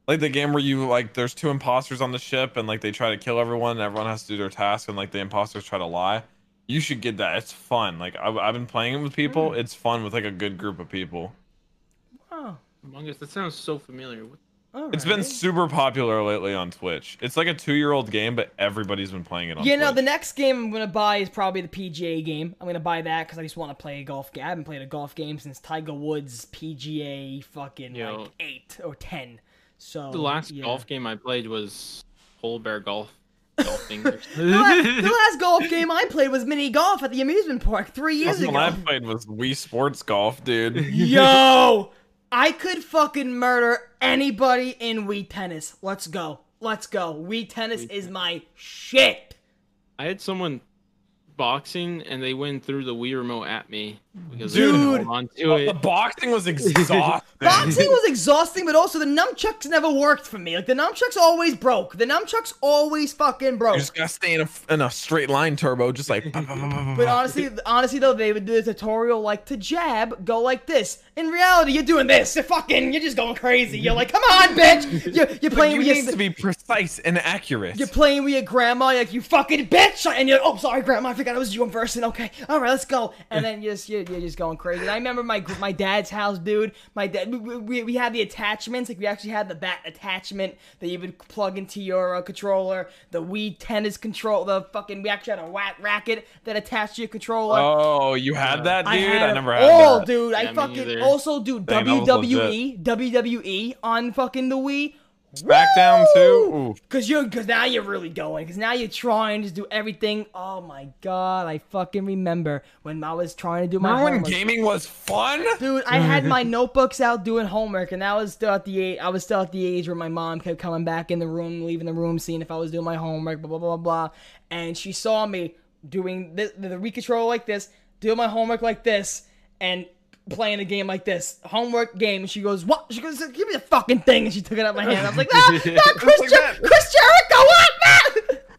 Like the game where you like there's two imposters on the ship and like they try to kill everyone and everyone has to do their task and like the imposters try to lie. You should get that. It's fun. Like I've, I've been playing it with people. Hmm. It's fun with like a good group of people. Wow. Among Us. That sounds so familiar. What- All It's been super popular lately on Twitch. It's like a two-year-old game, but everybody's been playing it on. You know, Twitch. the next game I'm gonna buy is probably the PGA game. I'm gonna buy that because I just want to play a golf game. I haven't played a golf game since Tiger Woods PGA fucking Yo. like eight or ten. So The last yeah. golf game I played was Pole Bear Golf. The last, the last golf game I played was mini golf at the amusement park three years Last one I played was Wii Sports Golf, dude. Yo, I could fucking murder anybody in Wii tennis. Let's go. Let's go. Wii tennis is my shit. I had someone boxing and they went through the Wii remote at me because Dude. hold on to the boxing was exhausting. Boxing was exhausting, but also the nunchucks never worked for me. Like the nunchucks always broke. The nunchucks always fucking broke. You just gotta stay in a, in a straight line turbo, just like. But honestly, honestly though, they would do the tutorial like to jab, go like this. In reality, you're doing this. You're fucking, you're just going crazy. You're like, come on, bitch. You're, you're playing you with your, need to be precise and accurate. you're playing with your grandma. Like, you fucking bitch. And you're, oh, sorry, grandma. I forgot it was you in person. Okay, all right, let's go. And then you're just, you're, you're just going crazy. And I remember my my dad's house, dude. My dad, we, we, we had the attachments. Like we actually had the bat attachment that you would plug into your uh, controller. The Wii tennis control. The fucking, we actually had a whack racket that attached to your controller. Oh, you had that, dude? I, had it never had all, that. dude. I Yeah, me fucking neither. also do Dang, WWE, WWE on fucking the Wii. Smackdown too. Ooh. Cause you're, cause now you're really going. Cause now you're trying to do everything. Oh my god, I fucking remember when I was trying to do my Remember when gaming was fun? Dude, I had my notebooks out doing homework, and I was still at the age. I was still at the age where my mom kept coming back in the room, leaving the room, seeing if I was doing my homework, blah blah blah blah. And she saw me doing the the, the Wii controller like this, doing my homework like this, and playing a game like this, homework game. And she goes, "What?" She goes, "Give me the fucking thing," and she took it out of my hand. I was like, "Ah, not Chris, like Jer-. Chris Jericho, what,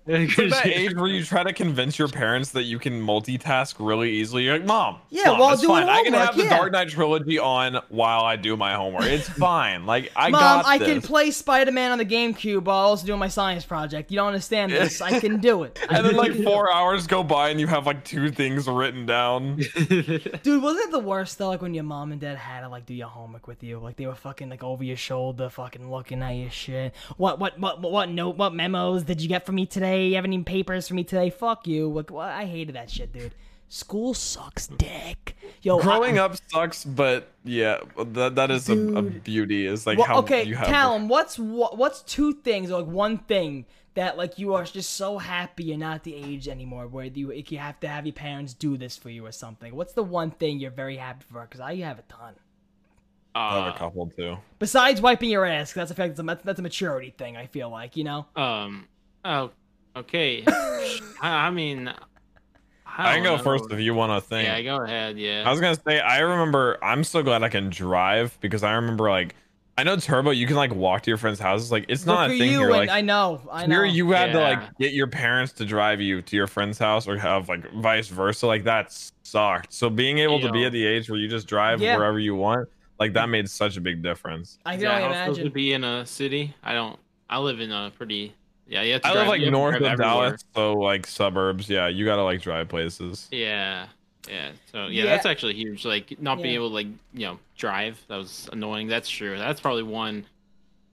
man?" It's like that age where you try to convince your parents that you can multitask really easily. You're like, Mom, Yeah, Mom, while it's doing fine. I can homework, have the. Dark Knight trilogy on while I do my homework. It's fine. Like I Mom, got I this. can play Spider Man on the GameCube while I also doing my science project. You don't understand this. I can do it. I And then like four hours go by and you have like two things written down. Dude, wasn't it the worst though? Like when your mom and dad had to like do your homework with you, like they were fucking like over your shoulder, fucking looking at your shit. What, what, what, what, what note, what memos did you get for me today? You have any papers for me today? Fuck you. Like, what? I hated that shit, dude. School sucks, dick. Yo, Growing I, up sucks, but yeah, that that is a, a beauty. Is like Well, how okay, you have. Callum, what's what, what's two things or like one thing that like you are just so happy you're not the age anymore where you like, you have to have your parents do this for you or something? What's the one thing you're very happy for? Because I have a ton. I have a Uh, couple too. Besides wiping your ass, 'cause that's a fact. That's a, that's a maturity thing. I feel like you know. um. Oh. Okay. I, I mean. I, I can go know. first if you want to think. Yeah, go ahead. Yeah. I was gonna say I remember. I'm so glad I can drive because I remember like I know Turbo. You can like walk to your friends' houses. Like it's not Look a thing you, here. Like I know, I know. here, you had to like get your parents to drive you to your friend's house or have like vice versa. Like that sucked. So being able to be at the age where you just drive Yeah. wherever you want, like that made such a big difference. I Is can that only how it's supposed to be in a city? I don't. I live in a pretty. Yeah, you have to I drive, live like you have to north of everywhere. Dallas, so like suburbs. Yeah, you gotta like drive places. Yeah. Yeah. So yeah, Yeah. that's actually huge. Like not being able to like you know drive. That was annoying. That's true. That's probably one.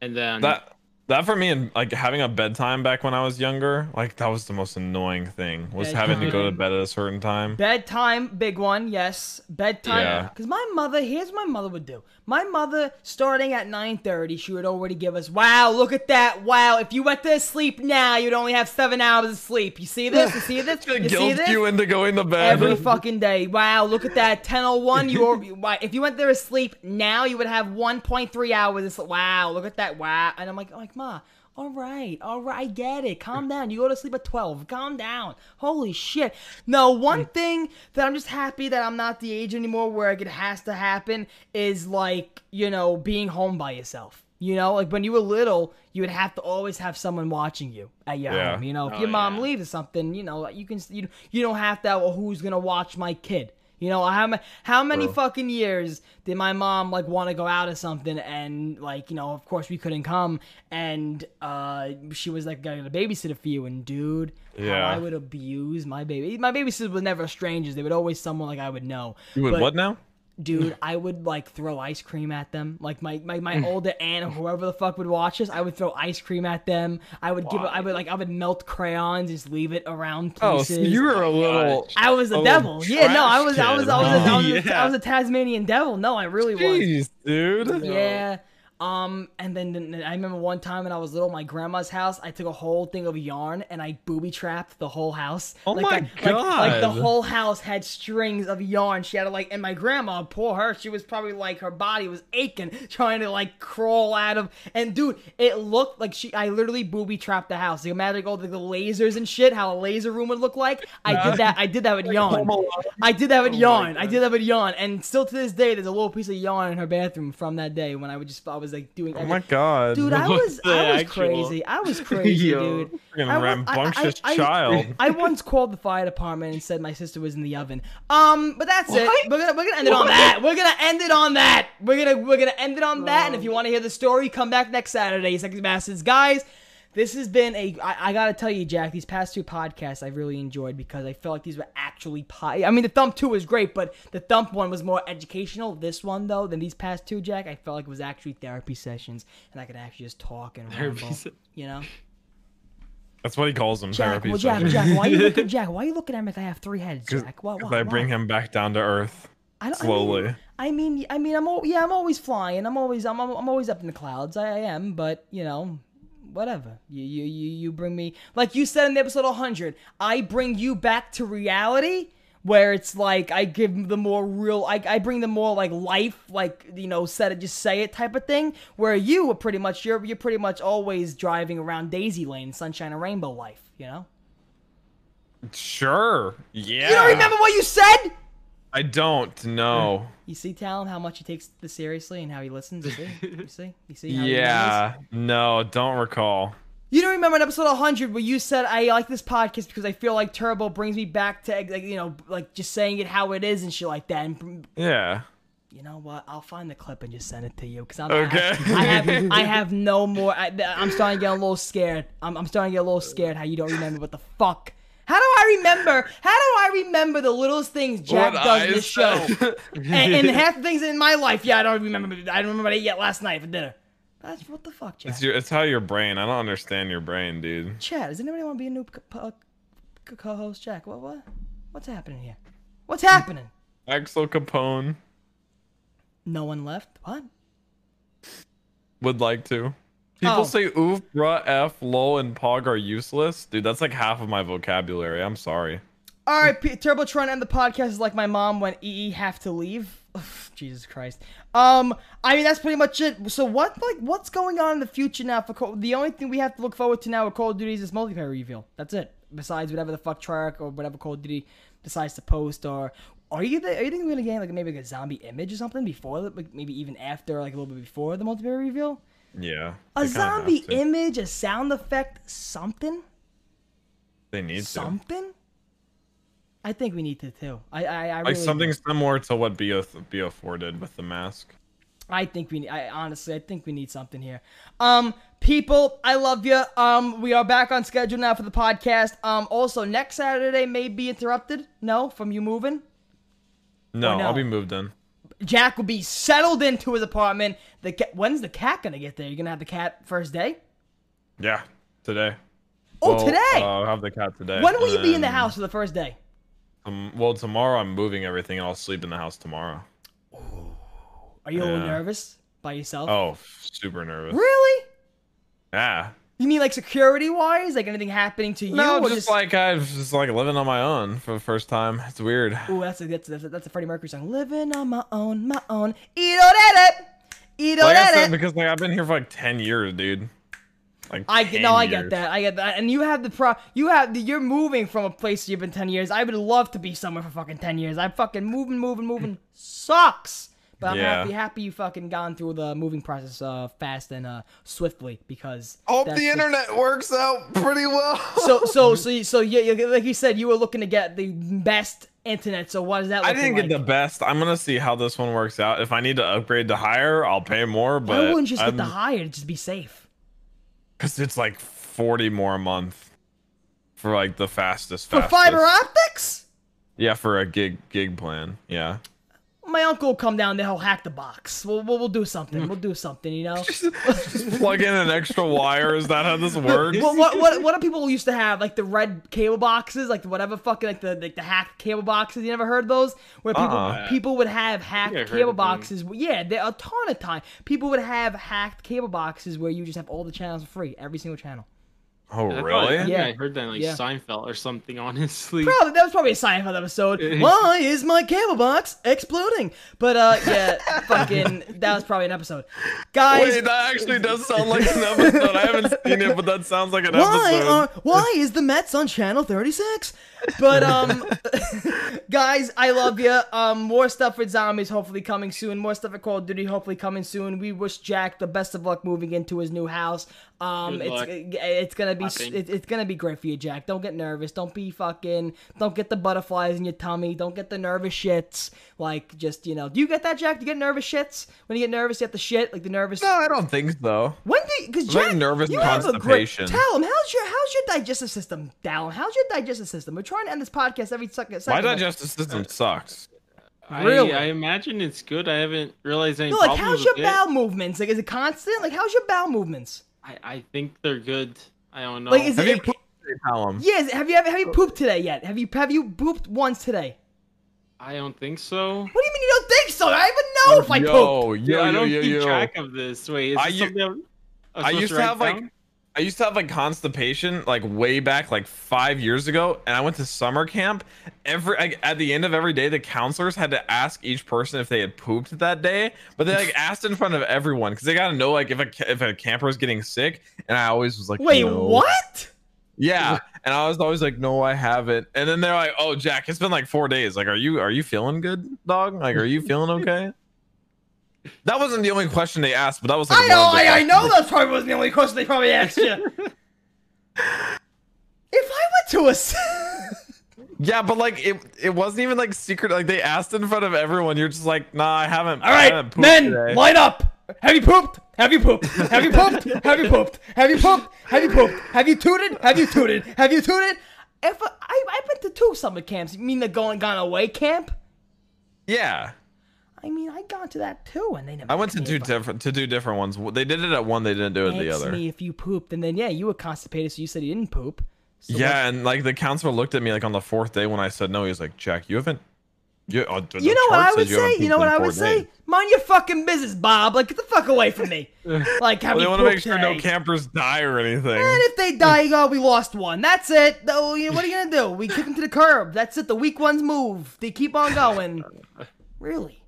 And then That that for me and like having a bedtime back when I was younger, like that was the most annoying thing was having to go to bed at a certain time. Bedtime, big one, yes. Bedtime. Yeah. Because my mother, here's what my mother would do. My mother, starting at 9.30, she would already give us, wow, look at that, wow. If you went to sleep now, you'd only have seven hours of sleep. You see this? You see this? You see guilt this? you into going to bed. Every fucking day. Wow, look at that. 1001. You why- if you went there to sleep now, you would have 1.3 hours of sleep. Wow, look at that. Wow. And I'm like, like, Ma, all right, all right, I get it. Calm down. You go to sleep at 12. Calm down. Holy shit. No, one thing that I'm just happy that I'm not the age anymore where it has to happen is like, you know, being home by yourself. You know, like when you were little, you would have to always have someone watching you at your Yeah. home. You know, if Oh, your mom yeah. leaves or something, you know, you can you you don't have to. Well, who's gonna watch my kid? You know, how how many True. fucking years did my mom like want to go out or something, and like you know, of course we couldn't come, and uh, she was like gonna babysit for you, and dude, how Yeah. I would abuse my baby. My babysitters were never strangers; they would always someone like I would know. You would But- what now? Dude, I would like throw ice cream at them. Like my my, Mm. my older aunt or whoever the fuck would watch us, I would throw ice cream at them. I would give. I would like I would melt crayons, just leave it around Oh, places. so you were a little. I was a a devil. Yeah, no, I trash was, I was. I was, I was, I was, Oh, yeah. I was a Tasmanian devil. No, I really was. Jeez, dude. Yeah. Um, and then, I remember one time when I was little, my grandma's house, I took a whole thing of yarn and I booby trapped the whole house. Oh like, my I- like- Like, the whole house had strings of yarn. She had to like, and my grandma, poor her, she was probably like her body was aching trying to like crawl out of. And dude, it looked like she. I literally booby trapped the house. You imagine all the, the lasers and shit, how a laser room would look like. I did that. I did that with yarn. I did that with Oh yarn. I did that with yarn, and still to this day, there's a little piece of yarn in her bathroom from that day when I would just I was like doing. Oh my god. Dude, I was I was actual- crazy. I was crazy, Yo. dude. Freaking I was- I- rambunctious I- I- child. I once called the fire department and said my sister was in the oven. Um, but that's it. We're gonna we're gonna end it on that. We're gonna end it on that. We're gonna we're gonna end it on that. And if you want to hear the story, come back next Saturday, Sexy Bastards, guys. This has been a. I, I gotta tell you, Jack. These past two podcasts I've really enjoyed because I felt like these were actually. Po- I mean, the Thump two was great, but the Thump one was more educational. This one though, than these past two, Jack, I felt like it was actually therapy sessions, and I could actually just talk and Therapy ramble. se- You know. That's what he calls them. Jack, therapy well, Jack, sessions. Jack, why are you looking, Jack? Why are you looking at me like I have three heads, Cause, Jack? What, 'cause what, I bring him back down to earth. I don't- slowly. I mean, I mean, I mean, I'm al- yeah, I'm always flying. I'm always, I'm, I'm always up in the clouds. I, I am, but you know, whatever. You, you, you, you bring me, like you said in the episode 100. I bring you back to reality, where it's like I give the more real, I, I bring the more like life, like you know, said it, just say it type of thing. Where you are pretty much, you're, you're pretty much always driving around Daisy Lane, Sunshine and Rainbow life. You know. Sure. Yeah. You don't remember what you said? I don't know. You see, Talon, how much he takes this seriously and how he listens. You see, you see, you see. How he? Yeah. No, don't recall. You don't remember in episode 100 where you said I like this podcast because I feel like Turbo brings me back to like you know like just saying it how it is and shit like that. And Yeah. you know what? I'll find the clip and just send it to you because I'm Okay. I, I have I have no more. I, I'm starting to get a little scared. I'm, I'm starting to get a little scared how you don't remember what the fuck. How do I remember? How do I remember the littlest things Jack What does in this show? and, and half the things in my life, yeah, I don't remember. I don't remember what I ate yet last night for dinner. That's what the fuck, Jack. It's your, it's how your brain. I don't understand your brain, dude. Chad, does anybody want to be a new co- co-host? Jack, what, what, what's happening here? What's happening? Axel Capone No one left. What? would like to. People Oh. say oof, bruh, f, lol, and pog are useless. Dude, that's like half of my vocabulary. I'm sorry. All right, P- Turbo trying to end the podcast is like my mom when EE have to leave. Jesus Christ. Um, I mean that's pretty much it. So what like what's going on in the future now for Call- the only thing we have to look forward to now with Call of Duty is this multiplayer reveal. That's it. Besides whatever the fuck Treyarch or whatever Call of Duty decides to post or are you the, are you thinking we're gonna get like maybe like a zombie image or something before the, like maybe even after like a little bit before the multiplayer reveal? Yeah. A they kinda have zombie image, a sound effect, something, They need to. something. I think we need to too. I I, I Like something do. similar to what BO BO4 did with the mask. I think we need. I honestly, I think we need something here. Um, people, I love you. Um, we are back on schedule now for the podcast. Um, also next Saturday may be interrupted. No, from you moving. No, no? I'll be moved in. Jack will be settled into his apartment. The ca- when's the cat gonna get there? You gonna have the cat first day? Yeah, today. Oh, Well, today. uh, I'll have the cat today. when will and you be in the house for the first day? Um, well, tomorrow I'm moving everything and I'll sleep in the house tomorrow. Are you a little nervous by yourself? Oh, super nervous. Really? Yeah. You mean like security wise? Like anything happening to you? No, or just, like I was just like living on my own for the first time. It's weird. Ooh, that's a that's a, that's a, Freddie Mercury song. Living on my own, my own. Eat all that Eat all Like I said, because like I've been here for like ten years, dude. Like I 10 get no, I get that. I get that. And you have the pro. You have the. You're moving from a place you've been ten years. I would love to be somewhere for fucking ten years. I'm fucking moving, moving, moving. Sucks. But I'm Yeah. happy, happy you fucking gone through the moving process uh, fast and uh, swiftly because. Hope the just- internet works out pretty well. So, so, so, so, yeah, yeah, like you said, you were looking to get the best internet. So, what is that? I looking didn't like? get the best. I'm gonna see how this one works out. If I need to upgrade to higher, I'll pay more. But I wouldn't you just get the higher to just be safe? Cause it's like forty more a month for like the fastest. For fastest. fiber optics? Yeah, for a gig gig plan. Yeah. My uncle will come down there, he'll hack the box. We'll, we'll, we'll do something. We'll do something, you know? Plug in an extra wire. Is that how this works? what, what, what, what do people used to have? Like the red cable boxes? Like the whatever fucking, like the, like the hacked cable boxes? You never heard those? Where people Uh-uh. people would have hacked I cable of them. boxes. Yeah, there a ton of time. People would have hacked cable boxes where you just have all the channels for free, every single channel. Oh I really? I think Yeah. I heard that in, like Yeah. Seinfeld or something. Honestly, Probably that was probably a Seinfeld episode. Why is my cable box exploding? But uh, yeah, fucking that was probably an episode, guys. Wait, that actually does sound like an episode. I haven't seen it, but that sounds like an why episode. are why is the Mets on channel 36? But um guys, I love you. Um more stuff with zombies hopefully coming soon. More stuff at Call of Duty hopefully coming soon. We wish Jack the best of luck moving into his new house. Um Good it's luck. it's going to be it, it's going to be great for you, Jack. Don't get nervous. Don't be fucking don't get the butterflies in your tummy. Don't get the nervous shits. Like just, you know, do you get that, Jack? Do you get nervous shits? When you get nervous, you have to shit like the nervous No, I don't think so. when do because Jack, nervous you have a great. constipation. Tell him how's your how's your digestive system, Dallin? How's your digestive system? We're trying to end this podcast every second. My digestive system sucks. I, Really? I imagine it's good. I haven't realized any No, like how's your with it. bowel movements? Like is it constant? Like how's your bowel movements? I, I think they're good. I don't know. Like is Have it? you pooped today, Callum? Yes. Have you ever have you pooped today yet? Have you have you pooped once today? I don't think so. What do you mean you don't think so? I don't even know if I pooped. Yo, yo, I yo, don't yo, keep yo. track of this. Wait, is I this something I'm, I'm I used to write have like down? I used to have like constipation like way back like five years ago, and I went to summer camp. Every like, at the end of every day, the counselors had to ask each person if they had pooped that day, but they like asked in front of everyone because they gotta know like if a if a camper is getting sick, and I always was like, Wait, "No." what? Yeah, and I was always like, no, I haven't. And then they're like, oh, Jack, it's been like four days. Like, are you are you feeling good, dog? Like, are you feeling okay? That wasn't the only question they asked, but that was like I know, I, I know that probably wasn't the only question they probably asked you. if I went to a s- Yeah, but like it it wasn't even like secret. Like they asked in front of everyone. You're just like, nah, I haven't. All I right, haven't pooped men, today." line up. Have you pooped? Have you pooped? Have you pooped? Have you pooped? Have you pooped? Have you pooped? Have you tooted? Have you tooted? Have you tooted? If I, I I've been to two summer camps. You mean the going gone away camp? Yeah, I mean, I got to that too, and they never. I went to asked two me if I- different to do different ones. They did it at one. They didn't do it at the other. me if you pooped, and then yeah, you were constipated, so you said you didn't poop. So yeah, and like the counselor looked at me like on the fourth day when I said no. He was like, Jack, you haven't Yeah, uh, You know what I would you say? You know what I would say? days. Mind your fucking business, Bob. Like, get the fuck away from me. Like, have Well, you want to make sure no campers die or anything. And if they die, oh, we lost one. That's it. Though, you know, what are you gonna do? We kick them to the curb. That's it. The weak ones move. They keep on going. Really?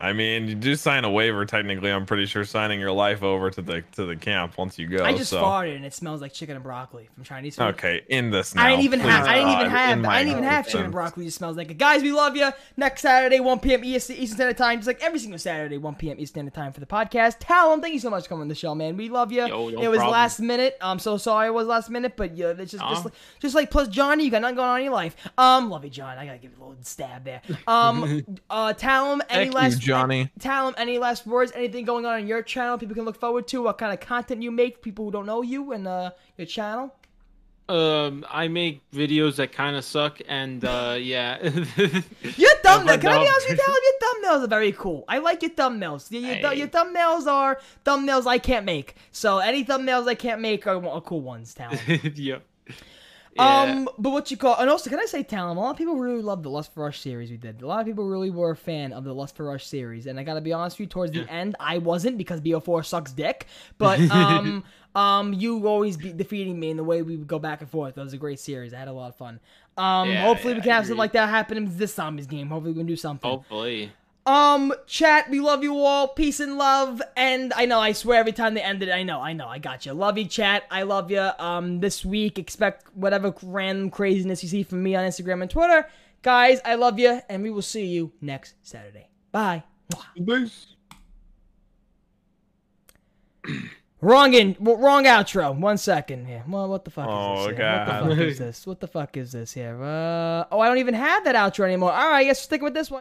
I mean, you do sign a waiver. Technically, I'm pretty sure signing your life over to the to the camp once you go. I just so. farted and it smells like chicken and broccoli from Chinese food. Okay, in this now. I didn't even please, have. I didn't even have. I didn't even have chicken and broccoli. It smells like it. Guys, we love you. Next Saturday, 1 p.m. EST, Eastern Standard Time, just like every single Saturday, 1 p.m. Eastern Standard Time for the podcast. Talon, thank you so much for coming on the show, man. We love you. Yo, no it was problem. last minute. I'm so sorry it was last minute, but yeah, it's just just, Aw. just like plus Johnny, you got nothing going on in your life. Um, love you, John. I gotta give you a little stab there. Um, uh, Talon, any Heck you, last Johnny. Talon, any last words? Anything going on on your channel? People can look forward to what kind of content you make. People who don't know you and uh, your channel. Um, I make videos that kind of suck, and uh, yeah. Your thumbnail. but Can I be honest with you, Talon? Your thumbnails are very cool. I like your thumbnails. Your, your, Hey. your thumbnails are thumbnails I can't make. So any thumbnails I can't make are, are cool ones, Talon. yeah. Um, but what you call, and also, can I say, Talon? A lot of people really loved the Lust for Rush series we did. A lot of people really were a fan of the Lust for Rush series, and I gotta be honest with you, towards the end, I wasn't because BO4 sucks dick. But um, um, you always be defeating me in the way we would go back and forth. That was a great series. I had a lot of fun. Um, Yeah, hopefully we can have something like that happen in this zombies game. Hopefully we can do something. Hopefully. Um, chat, we love you all. Peace and love. And I know, I swear every time they end it, I know, I know, I got you. Love you, chat. I love you. Um, this week, expect whatever random craziness you see from me on Instagram and Twitter. Guys, I love you, and we will see you next Saturday. Bye. Wrong in, w- wrong outro. One second here. Well, what the fuck Oh, is this? here? What the fuck is this? What the fuck is this here? Uh, oh, I don't even have that outro anymore. All right, I guess stick with this one.